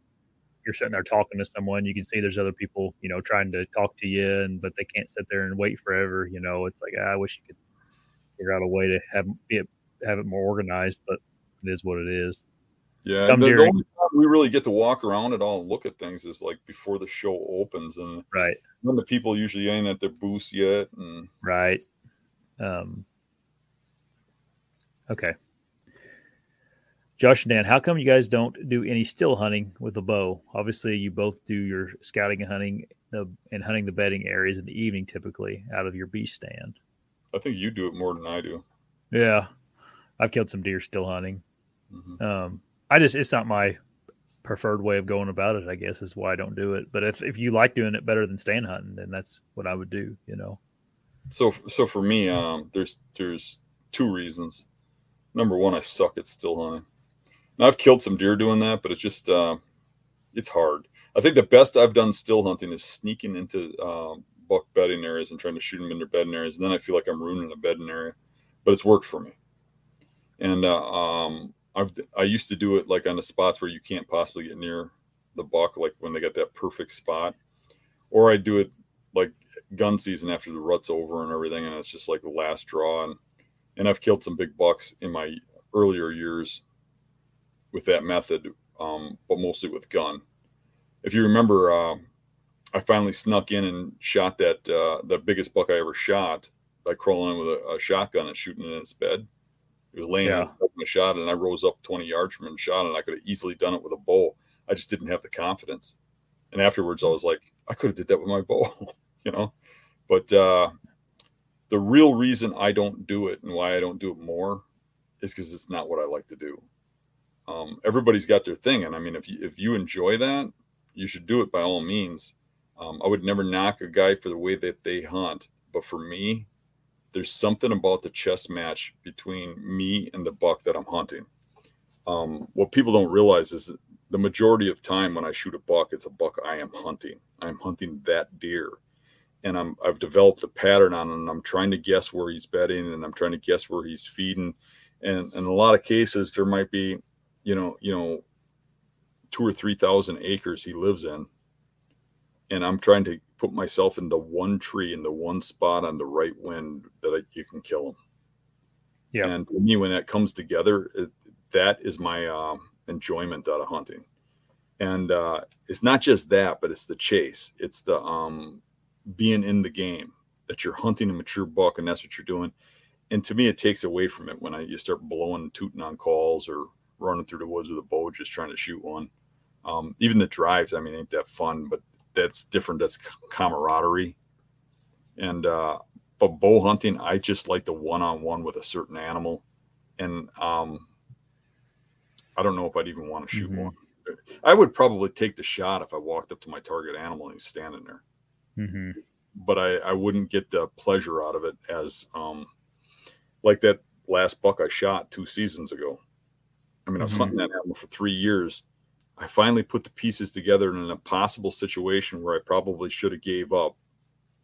you're sitting there talking to someone, you can see there's other people, you know, trying to talk to you, and but they can't sit there and wait forever. You know, it's like ah, I wish you could figure out a way to have it have it more organized, but it is what it is. Yeah, the, the, only time we really get to walk around at all and look at things is like before the show opens, and right when the people usually ain't at their booths yet, and right. Um. Okay. Josh and Dan, how come you guys don't do any still hunting with a bow? Obviously, you both do your scouting and hunting the, and hunting the bedding areas in the evening, typically out of your beast stand. I think you do it more than I do. Yeah, I've killed some deer still hunting. Mm-hmm. Um, I just it's not my preferred way of going about it. I guess is why I don't do it. But if if you like doing it better than stand hunting, then that's what I would do. You know. So so for me, um, there's there's two reasons. Number one, I suck at still hunting. Now, I've killed some deer doing that, but it's just uh, it's hard. I think the best I've done still hunting is sneaking into uh, buck bedding areas and trying to shoot them in their bedding areas. And then I feel like I'm ruining a bedding area, but it's worked for me. And uh, um, I've I used to do it like on the spots where you can't possibly get near the buck, like when they got that perfect spot, or I do it like gun season after the rut's over and everything, and it's just like the last draw. And and I've killed some big bucks in my earlier years with that method, um, but mostly with gun. If you remember, uh, I finally snuck in and shot that uh, the biggest buck I ever shot by crawling in with a, a shotgun and shooting in its bed. He was laying yeah. in a shot, and I rose up 20 yards from him and shot, and I could have easily done it with a bow. I just didn't have the confidence. And afterwards, I was like, I could have did that with my bow, you know. But uh, the real reason I don't do it and why I don't do it more is because it's not what I like to do um, everybody's got their thing, and I mean, if you if you enjoy that, you should do it by all means. Um, I would never knock a guy for the way that they hunt, but for me, there's something about the chess match between me and the buck that I'm hunting. Um, what people don't realize is the majority of time when I shoot a buck, it's a buck I am hunting. I'm hunting that deer, and I'm I've developed a pattern on, him. I'm trying to guess where he's bedding, and I'm trying to guess where he's feeding, and in a lot of cases there might be you know, you know, two or three thousand acres he lives in, and I'm trying to put myself in the one tree in the one spot on the right wind that I, you can kill them. Yeah. And to me, when that comes together, it, that is my um, enjoyment out of hunting. And uh, it's not just that, but it's the chase. It's the um, being in the game that you're hunting a mature buck, and that's what you're doing. And to me, it takes away from it when I you start blowing, tooting on calls, or running through the woods with a bow, just trying to shoot one. Um, even the drives, I mean, ain't that fun, but that's different. That's camaraderie. And, uh, but bow hunting, I just like the one on one with a certain animal. And, um, I don't know if I'd even want to shoot mm-hmm. one. I would probably take the shot if I walked up to my target animal and he's standing there. Mm-hmm. But I, I wouldn't get the pleasure out of it as um like that last buck I shot two seasons ago. I mean, I was Mhm. hunting that animal for three years. I finally put the pieces together in an impossible situation where I probably should have gave up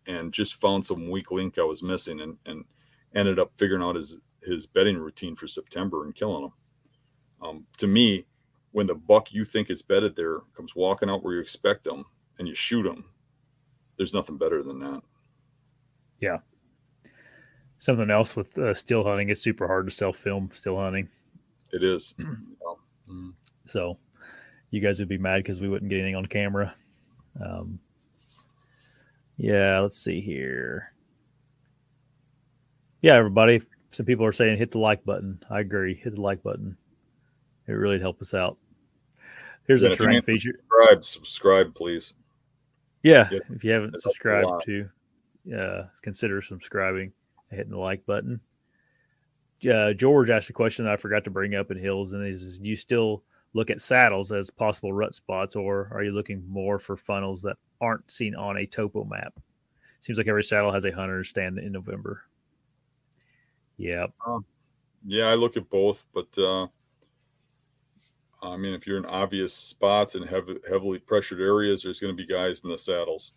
and just found some weak link I was missing and, and ended up figuring out his, his bedding routine for September and killing him. Um, to me, when the buck you think is bedded there comes walking out where you expect them and you shoot him, there's nothing better than that. Yeah. Something else with uh, still hunting, it's super hard to sell film still hunting. It is. Well, mm, So you guys would be mad because we wouldn't get anything on camera. Um, yeah, let's see here. Yeah, everybody. Some people are saying hit the like button. I agree. Hit the like button. It really help us out. Here's Yeah, a terrain feature. subscribe, subscribe, please. Yeah, Yeah, if you haven't a subscribed to, uh, consider subscribing and hitting the like button. Uh, George asked a question that I forgot to bring up in Hills, and he says, do you still look at saddles as possible rut spots, or are you looking more for funnels that aren't seen on a topo map? Seems like every saddle has a hunter stand in November. Yeah, Yeah, I look at both, but uh, I mean, if you're in obvious spots and heavy, heavily pressured areas, there's going to be guys in the saddles.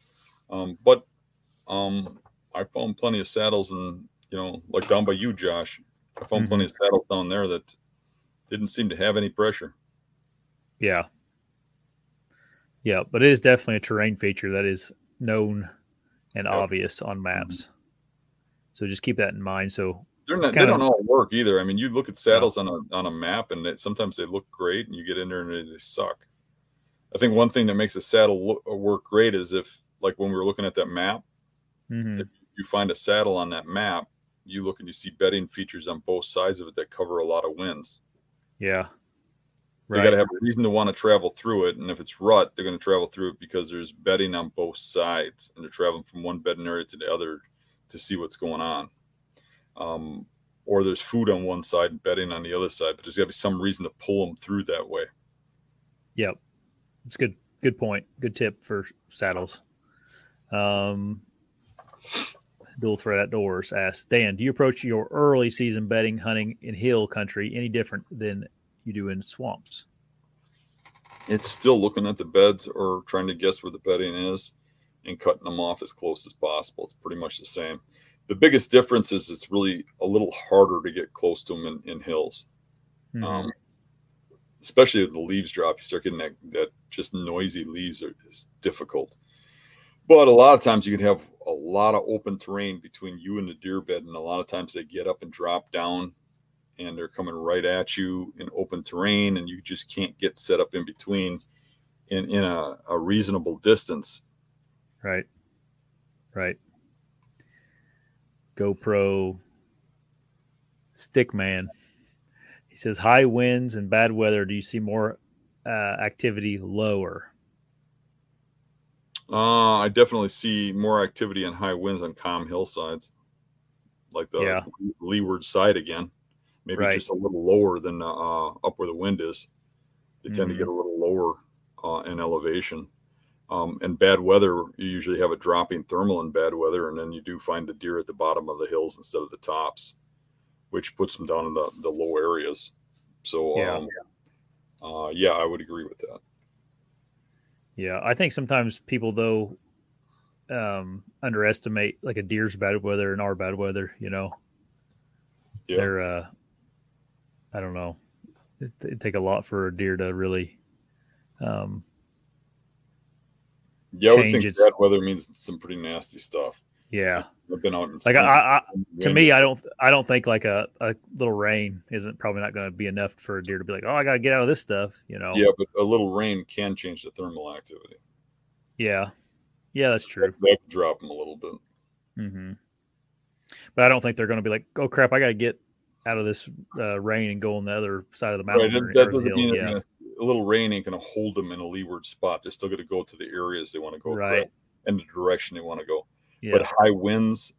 Um, but um, I found plenty of saddles, and you know, like down by you, Josh, I found plenty of saddles down there that didn't seem to have any pressure. Yeah, yeah. But it is definitely a terrain feature that is known and Yep. obvious on maps. So just keep that in mind. So They're not, they don't all work either. I mean, you look at saddles on a on a map, and it, sometimes they look great, and you get in there and they suck. I think one thing that makes a saddle look, work great is if, like when we were looking at that map, mhm. if you find a saddle on that map, you look and you see bedding features on both sides of it that cover a lot of winds. yeah, They got to have a reason to want to travel through it, and if it's rut, they're going to travel through it because there's bedding on both sides, and they're traveling from one bedding area to the other to see what's going on. Um, or there's food on one side and bedding on the other side, but there's got to be some reason to pull them through that way. Yep. It's good. Good point. Good tip for saddles. Um, Dual Threat Outdoors asks Dan, do you approach your early season bedding hunting in hill country any different than you do in swamps? It's still looking at the beds or trying to guess where the bedding is and cutting them off as close as possible. It's pretty much the same. The biggest difference is it's really a little harder to get close to them in, in hills. Mhm. um, especially if the leaves drop you start getting that, that just noisy leaves are is difficult but a lot of times you can have a lot of open terrain between you and the deer bed and a lot of times they get up and drop down and they're coming right at you in open terrain and you just can't get set up in between in, in a, a reasonable distance right. Right. GoPro Stickman. He says high winds and bad weather. Do you see more uh, activity lower? uh, i definitely see more activity on high winds on calm hillsides like the Yeah. leeward side again maybe Right. just a little lower than uh, up where the wind is. They tend to Mhm. get a little lower uh, in elevation. Um, and bad weather, you usually have a dropping thermal in bad weather, and then you do find the deer at the bottom of the hills instead of the tops, which puts them down in the, the low areas. So, Yeah. um, uh, yeah, I would agree with that. Yeah, I think sometimes people though um, underestimate like a deer's bad weather and our bad weather. You know, Yeah. they're uh, I don't know. It, it take a lot for a deer to really. Um, Yeah, I would think its- bad weather means some pretty nasty stuff. yeah, I've been out in like I, I, to me, I don't, I don't think like a, a little rain isn't probably not going to be enough for a deer to be like, oh, I got to get out of this stuff. You know. Yeah, but a little rain can change the thermal activity. Yeah. Yeah, that's So true. That, that drop them a little bit. Mm-hmm. But I don't think they're going to be like, oh crap, I got to get out of this uh, rain and go on the other side of the mountain. Right, or- that, that or the doesn't mean yeah. gonna, a little rain ain't going to hold them in a leeward spot. They're still going to go to the areas they want to go, Right. and the direction they want to go. yeah. But high winds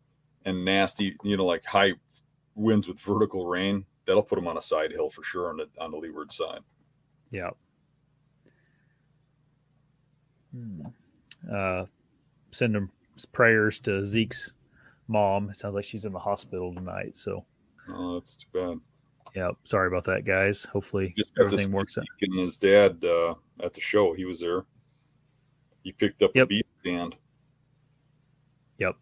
and nasty, you know, like high winds with vertical rain, that'll put them on a side hill for sure on the on the leeward side. Yeah. Hmm. Uh, send them prayers to Zeke's mom. It sounds like she's in the hospital tonight. So, oh, that's too bad. Yeah, sorry about that, guys. Hopefully, just everything works out. And his dad uh, at the show, he was there. He picked up yep. the beat stand. Yep.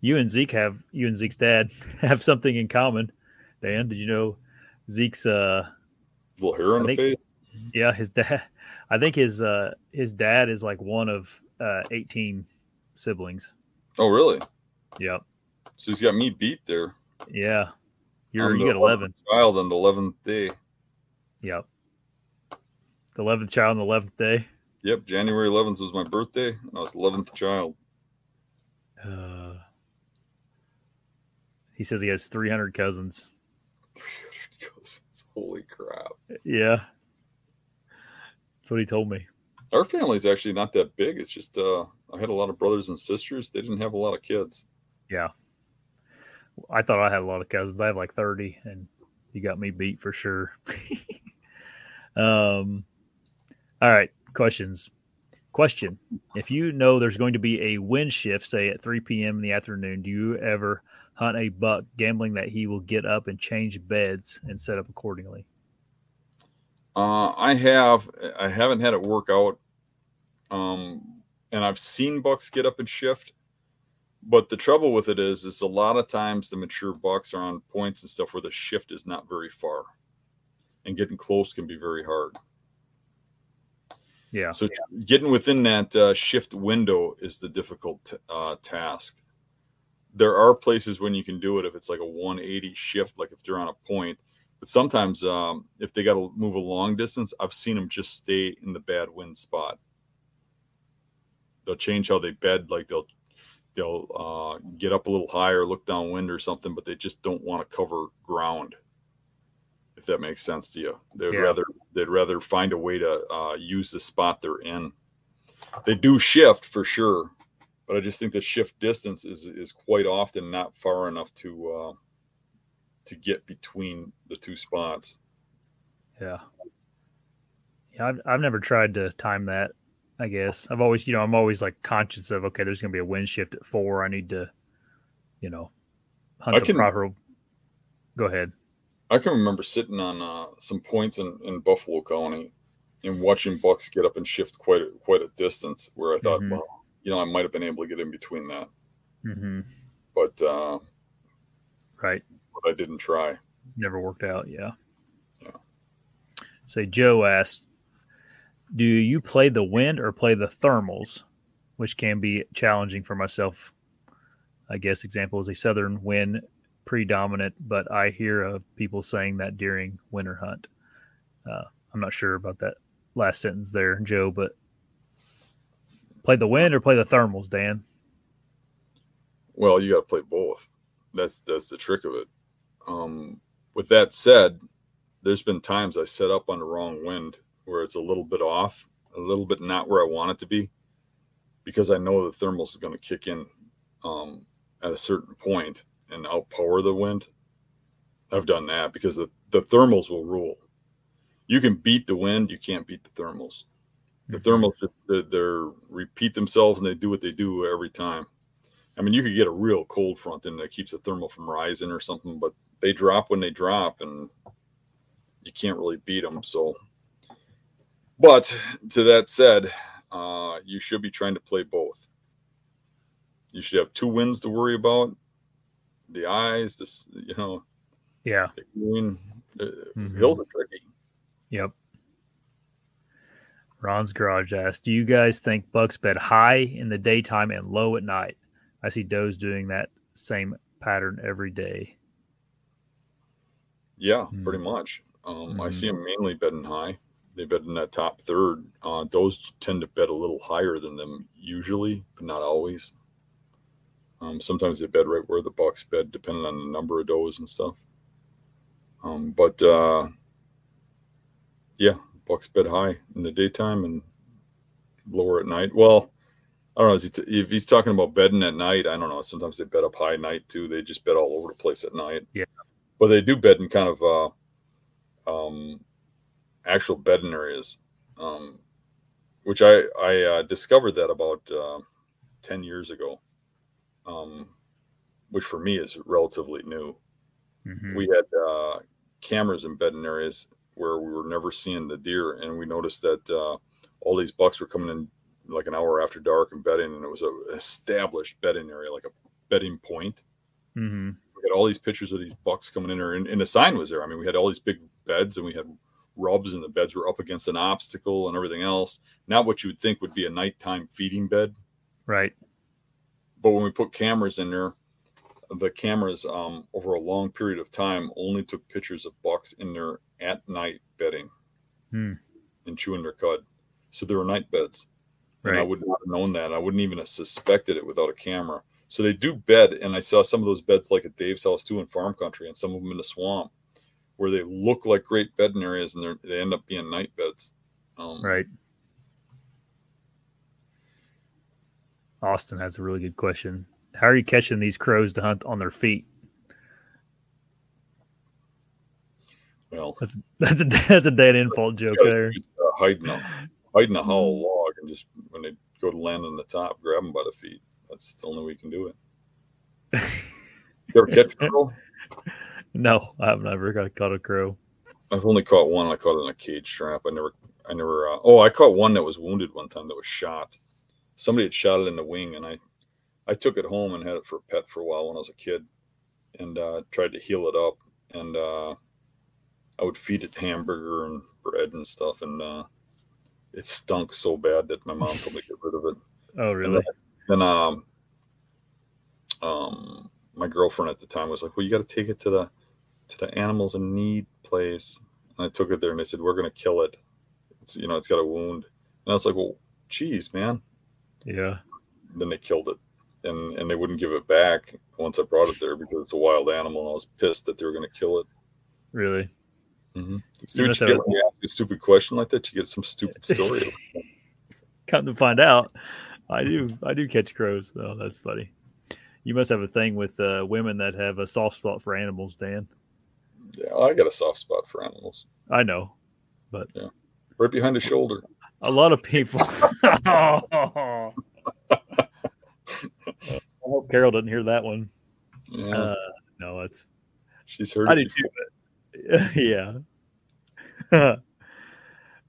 You and Zeke have you and Zeke's dad have something in common. Dan, did you know Zeke's uh little hair on I the think, face? Yeah, his dad. I think his uh his dad is like one of uh 18 siblings. Oh, really? Yep. So he's got me beat there. Yeah. You're you got 11. Child on the 11th day. Yep. The 11th child on the 11th day. Yep. January 11th was my birthday. And I was 11th child. Uh, he says he has 300 cousins. 300 cousins. Holy crap. Yeah. That's what he told me. Our family's actually not that big. It's just uh, I had a lot of brothers and sisters. They didn't have a lot of kids. Yeah. I thought I had a lot of cousins. I have like 30, and you got me beat for sure. um, all right. Questions. Question If you know there's going to be a wind shift, say at 3 p.m. in the afternoon, do you ever hunt a buck gambling that he will get up and change beds and set up accordingly? Uh, I have. I haven't had it work out. Um, and I've seen bucks get up and shift. But the trouble with it is, is a lot of times the mature bucks are on points and stuff where the shift is not very far, and getting close can be very hard. Yeah. So getting within that uh, shift window is the difficult uh, task. There are places when you can do it if it's like a 180 shift, like if they're on a point. But sometimes um, if they got to move a long distance, I've seen them just stay in the bad wind spot. They'll change how they bed, like they'll they'll uh, get up a little higher, look downwind or something, but they just don't want to cover ground if that makes sense to you. They'd yeah. rather they'd rather find a way to uh, use the spot they're in. They do shift for sure, but I just think the shift distance is is quite often not far enough to uh, to get between the two spots. Yeah, yeah. I've I've never tried to time that. I guess I've always you know I'm always like conscious of okay, there's going to be a wind shift at four. I need to, you know, hunt I the can, proper. Go ahead. I can remember sitting on uh, some points in, in Buffalo County and watching bucks get up and shift quite a, quite a distance. Where I thought, mm-hmm. well, you know, I might have been able to get in between that, mm-hmm. but uh, right, but I didn't try. Never worked out. Yeah. Yeah. Say Joe asked, "Do you play the wind or play the thermals, which can be challenging for myself?" I guess example is a southern wind predominant, but I hear of people saying that during winter hunt. Uh, I'm not sure about that last sentence there, Joe, but play the wind or play the thermals, Dan? Well, you got to play both. That's that's the trick of it. Um, with that said, there's been times I set up on the wrong wind where it's a little bit off, a little bit not where I want it to be, because I know the thermals is going to kick in um, at a certain point, and outpower the wind. I've done that because the, the thermals will rule. You can beat the wind, you can't beat the thermals. The mm-hmm. thermals they're, they're repeat themselves and they do what they do every time. I mean, you could get a real cold front and that keeps the thermal from rising or something, but they drop when they drop, and you can't really beat them. So, but to that said, uh, you should be trying to play both. You should have two wins to worry about the eyes, this you know, yeah, green uh, mm-hmm. hills are tricky. Yep. Ron's garage asked, "Do you guys think bucks bed high in the daytime and low at night? I see does doing that same pattern every day." Yeah, mm-hmm. pretty much. Um, mm-hmm. I see them mainly bedding high. They bed in that top third. Uh, those tend to bed a little higher than them usually, but not always. Um, sometimes they bed right where the bucks bed, depending on the number of does and stuff. Um, but uh, yeah, bucks bed high in the daytime and lower at night. Well, I don't know he t- if he's talking about bedding at night. I don't know. Sometimes they bed up high night too. They just bed all over the place at night. Yeah, but they do bed in kind of uh, um, actual bedding areas. Um, which I I uh, discovered that about uh, ten years ago, um, which for me is relatively new. Mm-hmm. We had uh, cameras in bedding areas where we were never seeing the deer, and we noticed that uh, all these bucks were coming in like an hour after dark and bedding, and it was a established bedding area, like a bedding point. Mm-hmm. We had all these pictures of these bucks coming in there, and, and the sign was there. I mean, we had all these big beds, and we had rubs, and the beds were up against an obstacle and everything else. Not what you would think would be a nighttime feeding bed, right? But when we put cameras in there, the cameras um, over a long period of time only took pictures of bucks in there at night bedding hmm. and chewing their cud. So there were night beds. Right. And I would not have known that. I wouldn't even have suspected it without a camera. So they do bed, and I saw some of those beds like at Dave's house too in farm country, and some of them in the swamp, where they look like great bedding areas, and they end up being night beds. Um, right. Austin has a really good question. How are you catching these crows to hunt on their feet? Well, that's that's a that's a dead end fault joke there. Uh, hiding a hiding a hollow mm. log and just when they go to land on the top, grab them by the feet. That's the only way we can do it. you ever catch a crow? No, I've never got caught a crow. I've only caught one. I caught it in a cage trap. I never, I never. Uh, oh, I caught one that was wounded one time. That was shot. Somebody had shot it in the wing, and I I took it home and had it for a pet for a while when I was a kid, and uh, tried to heal it up. And uh, I would feed it hamburger and bread and stuff, and uh, it stunk so bad that my mom told me to get rid of it. Oh, really? And then, um, um, my girlfriend at the time was like, "Well, you got to take it to the to the animals in need place." And I took it there, and they said, "We're going to kill it. It's you know, it's got a wound." And I was like, "Well, geez, man." Yeah. Then they killed it and and they wouldn't give it back once I brought it there because it's a wild animal, and I was pissed that they were going to kill it. Really? Mm-hmm. See what you get when you ask a stupid question like that. You get some stupid story. Come to find out, I do. I do catch crows. though. that's funny. You must have a thing with uh, women that have a soft spot for animals, Dan. Yeah, I got a soft spot for animals. I know, but yeah, right behind the shoulder. A lot of people. I hope Carol didn't hear that one. Yeah. Uh, no, it's she's heard. I did too, yeah.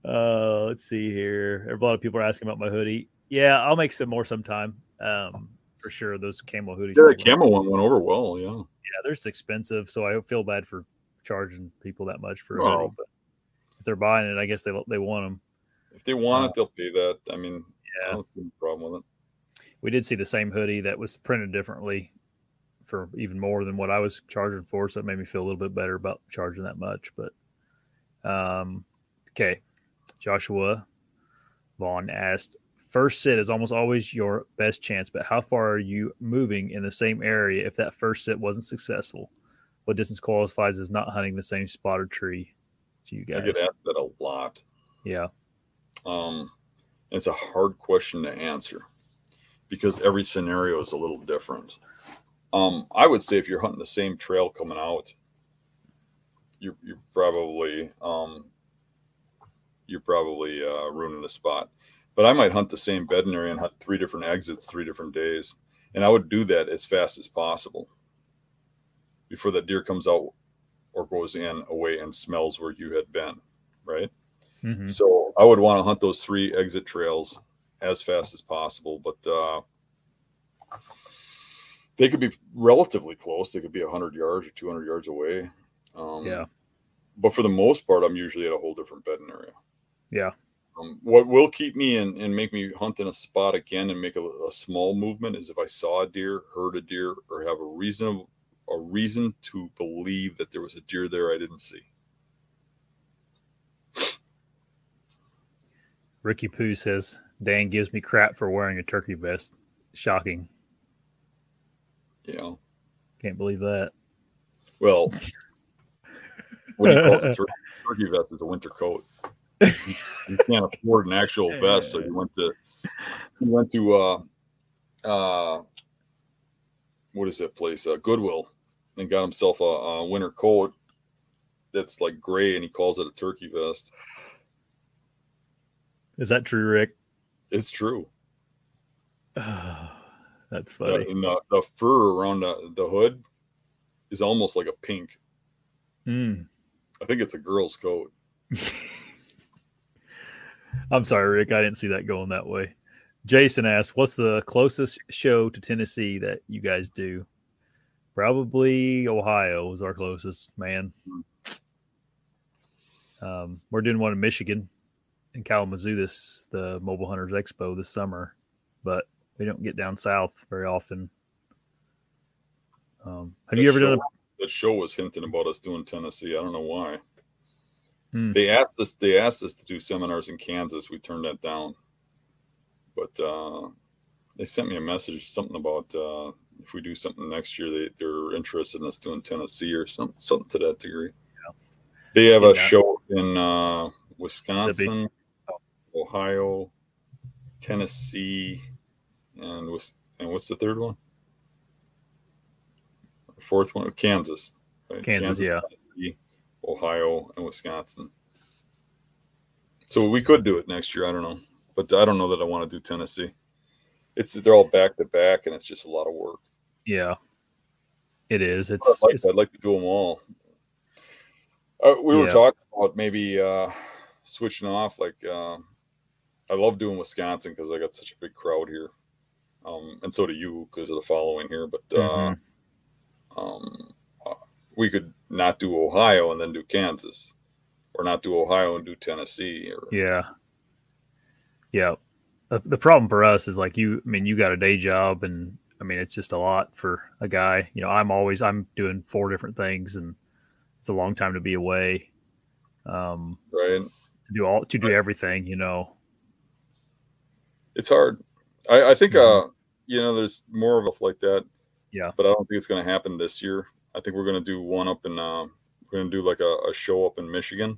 uh, let's see here. A lot of people are asking about my hoodie. Yeah, I'll make some more sometime. Um, for sure. Those camel hoodies. Yeah, the camel one went over well. Yeah. Yeah, they're just expensive, so I feel bad for charging people that much for a oh. hoodie. But if they're buying it, I guess they they want them. If they want uh, it, they'll pay that. I mean, yeah, I don't see a problem with it we did see the same hoodie that was printed differently for even more than what I was charging for. So it made me feel a little bit better about charging that much. But um, okay, Joshua Vaughn asked, first sit is almost always your best chance, but how far are you moving in the same area if that first sit wasn't successful? What distance qualifies as not hunting the same spot or tree to you guys? I get asked that a lot. Yeah. Um, it's a hard question to answer because every scenario is a little different. Um, I would say if you're hunting the same trail coming out, you're, you're probably um, you're probably uh, ruining the spot. But I might hunt the same bedding area and hunt three different exits, three different days, and I would do that as fast as possible before that deer comes out or goes in away and smells where you had been, right? Mm-hmm. So I would want to hunt those three exit trails as fast as possible. But uh, they could be relatively close. They could be 100 yards or 200 yards away. Um, yeah. But for the most part, I'm usually at a whole different bedding area. Yeah. Um, what will keep me and, and make me hunt in a spot again and make a, a, small movement is if I saw a deer, heard a deer, or have a reason a reason to believe that there was a deer there I didn't see. Ricky Poo says Dan gives me crap for wearing a turkey vest. Shocking. Yeah. Can't believe that. Well, when he calls a turkey, turkey vest is a winter coat. you can't afford an actual vest, so you went to you went to uh uh what is that place? Uh, Goodwill, and got himself a, a winter coat that's like gray, and he calls it a turkey vest. Is that true, Rick? It's true. That's funny. The, the, the, fur around the, the hood is almost like a pink. Mm. I think it's a girl's coat. I'm sorry, Rick. I didn't see that going that way. Jason asked, "What's the closest show to Tennessee that you guys do?" Probably Ohio is our closest, man. Um, we're doing one in Michigan, in Kalamazoo, this the Mobile Hunters Expo this summer, but we don't get down south very often. Um, have that you ever show, done? A... The show was hinting about us doing Tennessee. I don't know why. Hmm. They asked us. They asked us to do seminars in Kansas. We turned that down. But uh, they sent me a message, something about uh, if we do something next year, they they're interested in us doing Tennessee or something, something to that degree. Yeah. They have yeah. a show in uh, Wisconsin, Ohio, Tennessee, and what's and what's the third one? The fourth one, Kansas. Right? Kansas, Kansas, yeah. Tennessee, Ohio, and Wisconsin. So we could do it next year. I don't know, but I don't know that I want to do Tennessee. It's they're all back to back, and it's just a lot of work. Yeah, it is. It's I'd like, it's, I'd like to do them all. Uh, we were talking about maybe uh, switching off. Like uh, I love doing Wisconsin because I got such a big crowd here, um, and so do you because of the following here. But uh, Mhm. um, uh, we could not do Ohio and then do Kansas, or not do Ohio and do Tennessee. Or Yeah. Yeah. The problem for us is like you, I mean, you got a day job and I mean, it's just a lot for a guy. You know, I'm always, I'm doing four different things and it's a long time to be away. Um, right, to do all, to do everything, you know. it's hard. I, I think uh, you know there's more of us like that. Yeah. but I don't think it's going to happen this year. I think we're going to do one up in uh, we're going to do like a, a show up in Michigan.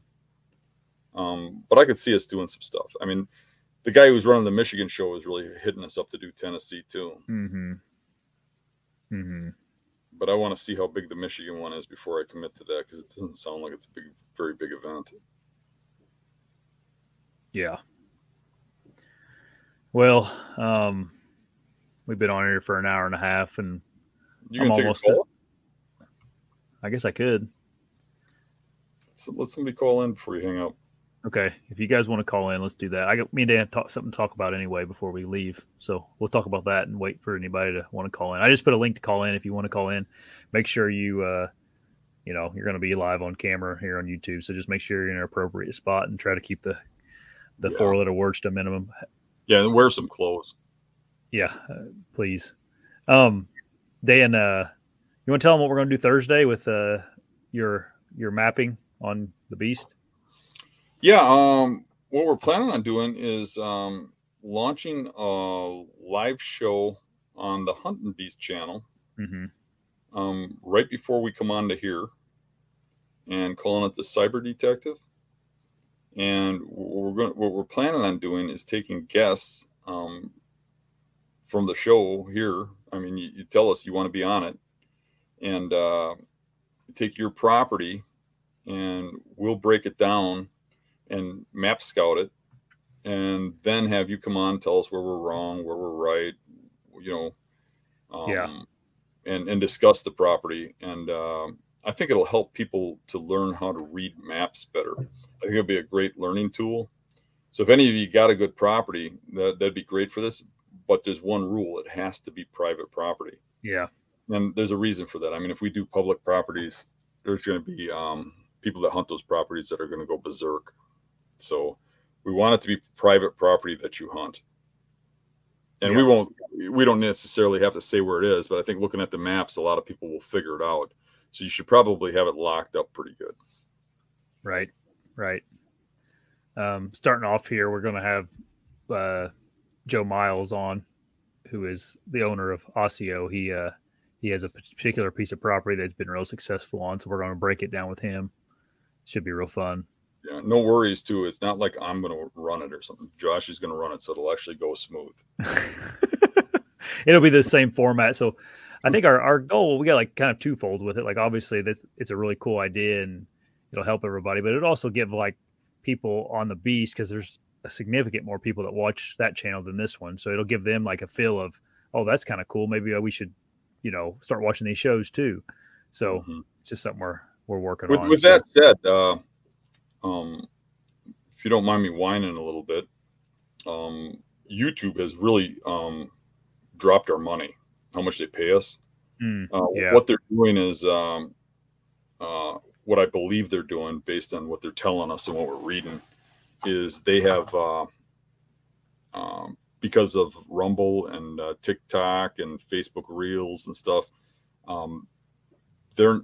Um, but I could see us doing some stuff. I mean, the guy who's running the Michigan show is really hitting us up to do Tennessee too. Mm-hmm. Mm-hmm. But I want to see how big the Michigan one is before I commit to that because it doesn't sound like it's a big, very big event. Yeah. Well, um, we've been on here for an hour and a half and You I'm can take almost a call. I guess I could. Let's, let somebody call in before you hang up. Okay, if you guys want to call in, let's do that. I got me and Dan talk something to talk about anyway before we leave, so we'll talk about that and wait for anybody to want to call in. I just put a link to call in if you want to call in. Make sure you, uh, you know, you're going to be live on camera here on YouTube, so just make sure you're in an appropriate spot and try to keep the the Yeah. four letter words to a minimum. Yeah, and wear some clothes. Yeah, uh, please. Um, Dan, uh, you want to tell them what we're going to do Thursday with uh your your mapping on the beast? Yeah, um, what we're planning on doing is um, launching a live show on the Hunting Beast channel Mm-hmm. um, right before we come on to here and calling it the Cyber Detective. And what we're going, what we're planning on doing is taking guests um, from the show here. I mean, you, you tell us you want to be on it, and uh, take your property, and we'll break it down and map scout it, and then have you come on, tell us where we're wrong, where we're right, you know, um, Yeah. and and discuss the property. And um, I think it'll help people to learn how to read maps better. I think it'll be a great learning tool. So if any of you got a good property, that that'd be great for this. But there's one rule: it has to be private property Yeah. and there's a reason for that. I mean, if we do public properties, there's going to be um, people that hunt those properties that are going to go berserk. So we want it to be private property that you hunt, and we won't. We don't necessarily have to say where it is, but I think looking at the maps, a lot of people will figure it out. So you should probably have it locked up pretty good. Right, right. Um, starting off here, we're going to have uh, Joe Miles on, who is the owner of ASIO. He uh, he has a particular piece of property that's been real successful on, so we're going to break it down with him. Should be real fun. Yeah, no worries too. It's not like I'm going to run it or something. Josh is going to run it, so it'll actually go smooth. It'll be the same format. So I think our, our goal, we got like kind of twofold with it. Like obviously that's it's a really cool idea and it'll help everybody, but it'll also give like people on the beast because there's a significant more people that watch that channel than this one. So it'll give them like a feel of, oh, that's kind of cool. Maybe we should, you know, start watching these shows too. So mm-hmm. it's just something we're we're working with, on. With so. that said, uh, um, if you don't mind me whining a little bit, um, YouTube has really um, dropped our money. How much they pay us? Mm, uh, yeah. What they're doing is um, uh, what I believe they're doing, based on what they're telling us and what we're reading, is they have uh, um, because of Rumble and uh, TikTok and Facebook Reels and stuff. Um, they're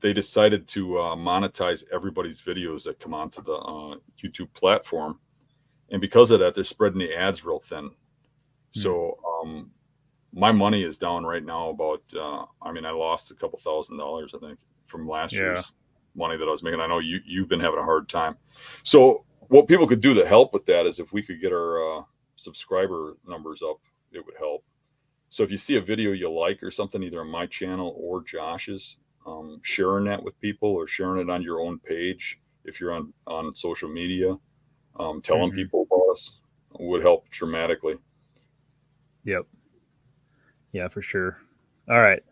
they decided to uh, monetize everybody's videos that come onto the uh, YouTube platform, and because of that, they're spreading the ads real thin. Mm-hmm. So um, my money is down right now. About uh, I mean, I lost a couple thousand dollars, I think, from last yeah. year's money that I was making. I know you you've been having a hard time. So what people could do to help with that is if we could get our uh, subscriber numbers up, it would help. So if you see a video you like or something, either on my channel or Josh's, um, sharing that with people or sharing it on your own page if you're on on social media, um, telling mm-hmm. people about us would help dramatically. Yep. Yeah, for sure. All right.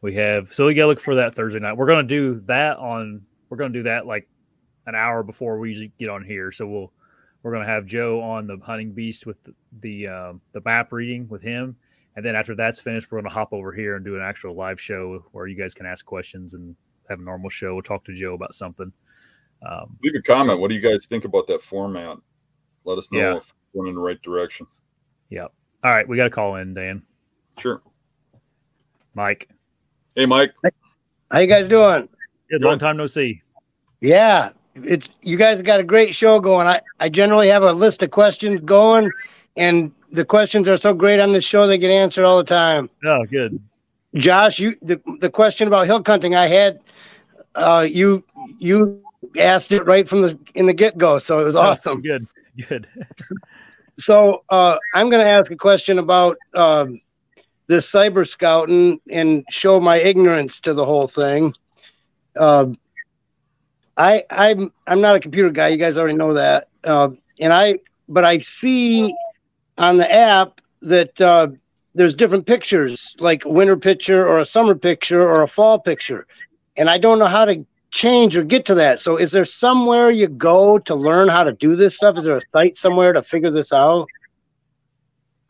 We have so we gotta look for that Thursday night. We're gonna do that on we're gonna do that like an hour before we usually get on here. So we'll we're gonna have Joe on the hunting beast with the the, um, the map reading with him, and then after that's finished, we're gonna hop over here and do an actual live show where you guys can ask questions and have a normal show. We'll talk to Joe about something. Um, Leave a comment. What do you guys think about that format? Let us know yeah. if we're in the right direction. Yep. All right, we got to call in, Dan. Sure. Mike. Hey, Mike. How you guys doing? Good. Long time no see. Yeah, it's you guys got a great show going. I I generally have a list of questions going, and the questions are so great on this show they get answered all the time. Oh, good. Josh, you the the question about hill hunting I had, uh, you you asked it right from the in the get go, so it was awesome. good, good. so uh, I'm going to ask a question about. Um, this cyber scouting and show my ignorance to the whole thing. Uh, I I'm I'm not a computer guy. You guys already know that. Uh, and I but I see on the app that uh, there's different pictures, like winter picture or a summer picture or a fall picture, and I don't know how to change or get to that. So is there somewhere you go to learn how to do this stuff? Is there a site somewhere to figure this out?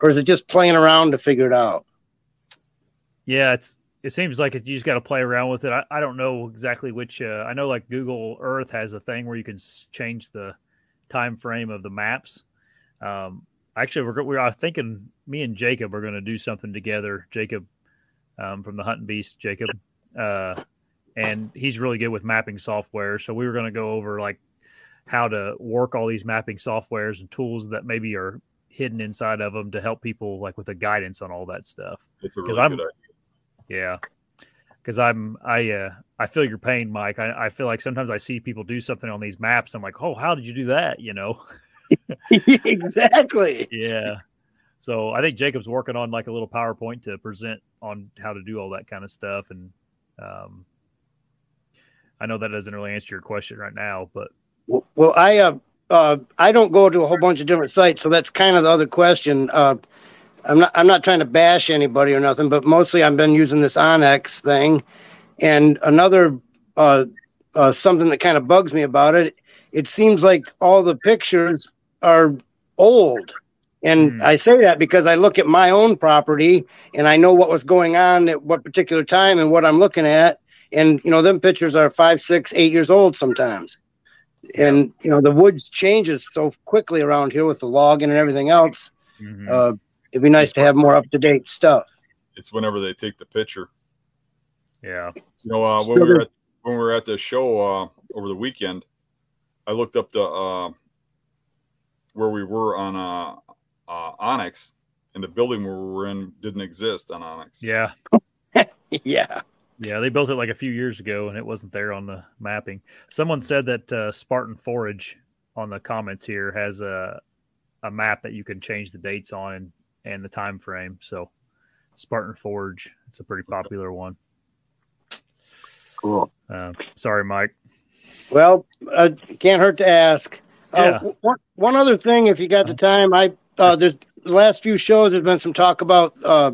Or is it just playing around to figure it out? Yeah, it's it seems like you just got to play around with it. I, I don't know exactly which. Uh, I know like Google Earth has a thing where you can change the time frame of the maps. Um, actually, we're we're thinking me and Jacob are going to do something together. Jacob um, from the Hunting Beast, Jacob, uh, and he's really good with mapping software. So we were going to go over like how to work all these mapping softwares and tools that maybe are hidden inside of them to help people like with the guidance on all that stuff. Because really I'm yeah, because I'm I uh I feel your pain, Mike. I, I feel like sometimes I see people do something on these maps. I'm like, oh, how did you do that? You know. exactly. Yeah. So I think Jacob's working on like a little PowerPoint to present on how to do all that kind of stuff, and um, I know that doesn't really answer your question right now, but well, I uh, uh, I don't go to a whole bunch of different sites, so that's kind of the other question. Uh, I'm not I'm not trying to bash anybody or nothing, but mostly I've been using this onX thing, and another uh, uh, something that kind of bugs me about it. It seems like all the pictures are old, and mm. I say that because I look at my own property and I know what was going on at what particular time and what I'm looking at, and you know them pictures are five, six, eight years old sometimes, and you know the woods changes so quickly around here with the logging and everything else. Mm-hmm. Uh, it'd be nice to have more up to date stuff. It's whenever they take the picture. Yeah. You know, uh, when so we were at, when we were at the show uh, over the weekend, I looked up the uh, where we were on uh, uh, onX, and the building where we were in didn't exist on onX. Yeah. yeah. Yeah, they built it like a few years ago, and it wasn't there on the mapping. Someone said that uh, Spartan Forge on the comments here has a a map that you can change the dates on and and the time frame. So Spartan Forge, it's a pretty popular one. Cool. Uh, sorry, Mike. Well, uh, can't hurt to ask. Uh, yeah. one, one other thing, if you got the time, I uh, there's the last few shows. There's been some talk about uh,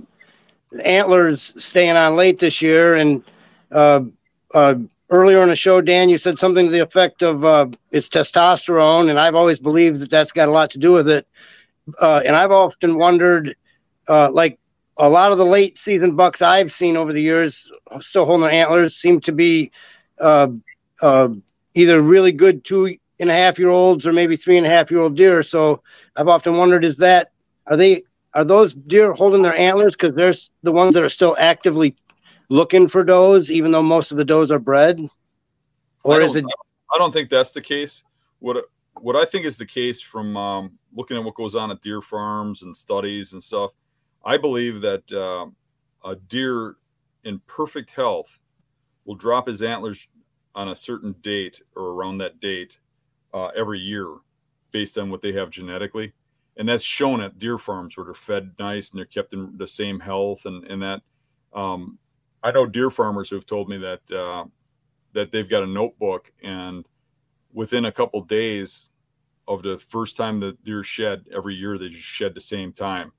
antlers staying on late this year, and uh, uh, earlier in the show, Dan, you said something to the effect of uh, it's testosterone, and I've always believed that that's got a lot to do with it. Uh, and I've often wondered, uh, like a lot of the late season bucks I've seen over the years, still holding their antlers, seem to be uh, uh, either really good two and a half year olds or maybe three and a half year old deer. So I've often wondered, is that are they are those deer holding their antlers because they're the ones that are still actively looking for does, even though most of the does are bred? Or is it? I don't think that's the case. What what I think is the case from um, looking at what goes on at deer farms and studies and stuff, I believe that uh, a deer in perfect health will drop his antlers on a certain date or around that date uh, every year based on what they have genetically. And that's shown at deer farms where they're fed nice and they're kept in the same health and, and that. Um, I know deer farmers who have told me that uh, that they've got a notebook and within a couple days of the first time the deer shed every year they just shed the same time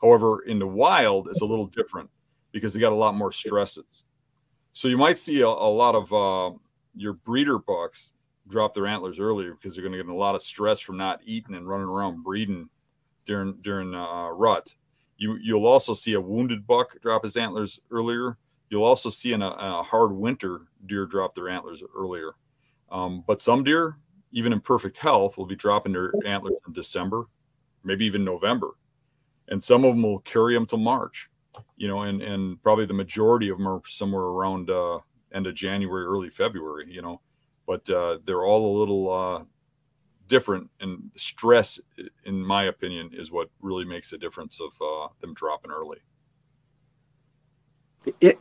however in the wild it's a little different because they got a lot more stresses so you might see a, a lot of uh, your breeder bucks drop their antlers earlier because they're going to get a lot of stress from not eating and running around breeding during during uh, rut you you'll also see a wounded buck drop his antlers earlier You'll also see in a, a hard winter deer drop their antlers earlier. Um, but some deer, even in perfect health, will be dropping their antlers in December, maybe even November. And some of them will carry them till March, you know, and, and probably the majority of them are somewhere around uh, end of January, early February, you know, but uh, they're all a little uh, different. And stress, in my opinion, is what really makes the difference of uh, them dropping early.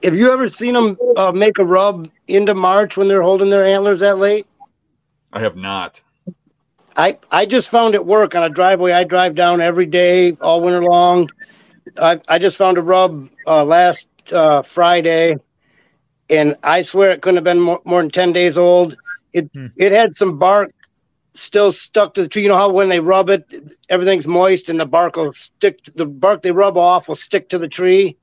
Have you ever seen them uh, make a rub into March when they're holding their antlers that late? I have not. I I just found it work on a driveway I drive down every day all winter long. I I just found a rub uh, last uh, Friday, and I swear it couldn't have been more, more than ten days old. It hmm. it had some bark still stuck to the tree. You know how when they rub it, everything's moist and the bark will stick. The bark they rub off will stick to the tree.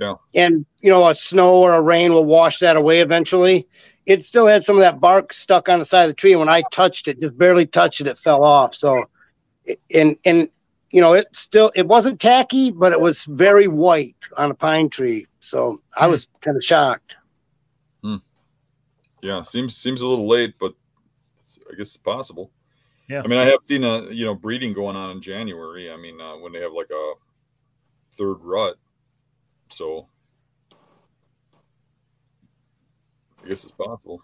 Yeah. And, you know, a snow or a rain will wash that away eventually. It still had some of that bark stuck on the side of the tree. And when I touched it, just barely touched it, it fell off. So, and, and, you know, it still, it wasn't tacky, but it was very white on a pine tree. So I hmm. was kind of shocked. Yeah. Seems, seems a little late, but I guess it's possible. Yeah. I mean, I have seen a, you know, breeding going on in January. I mean, uh, when they have like a third rut, so I guess it's possible.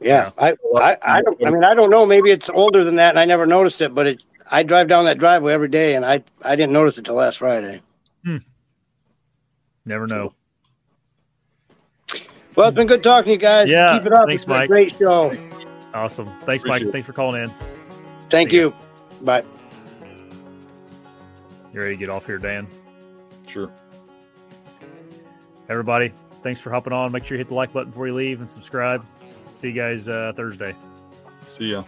Yeah, I, I, I don't. I mean, I don't know. Maybe it's older than that, and I never noticed it. But it, I drive down that driveway every day, and I, I didn't notice it till last Friday. Hmm. Never know. Well, it's been good talking to you guys. Yeah, keep it up. Thanks, it's Mike. great show. Awesome. Thanks, Appreciate Mike. It. Thanks for calling in. Thank See you. You. Bye. You ready to get off here, Dan? Sure everybody, thanks for hopping on. Make sure you hit the like button before you leave and subscribe. See you guys uh, Thursday. See ya.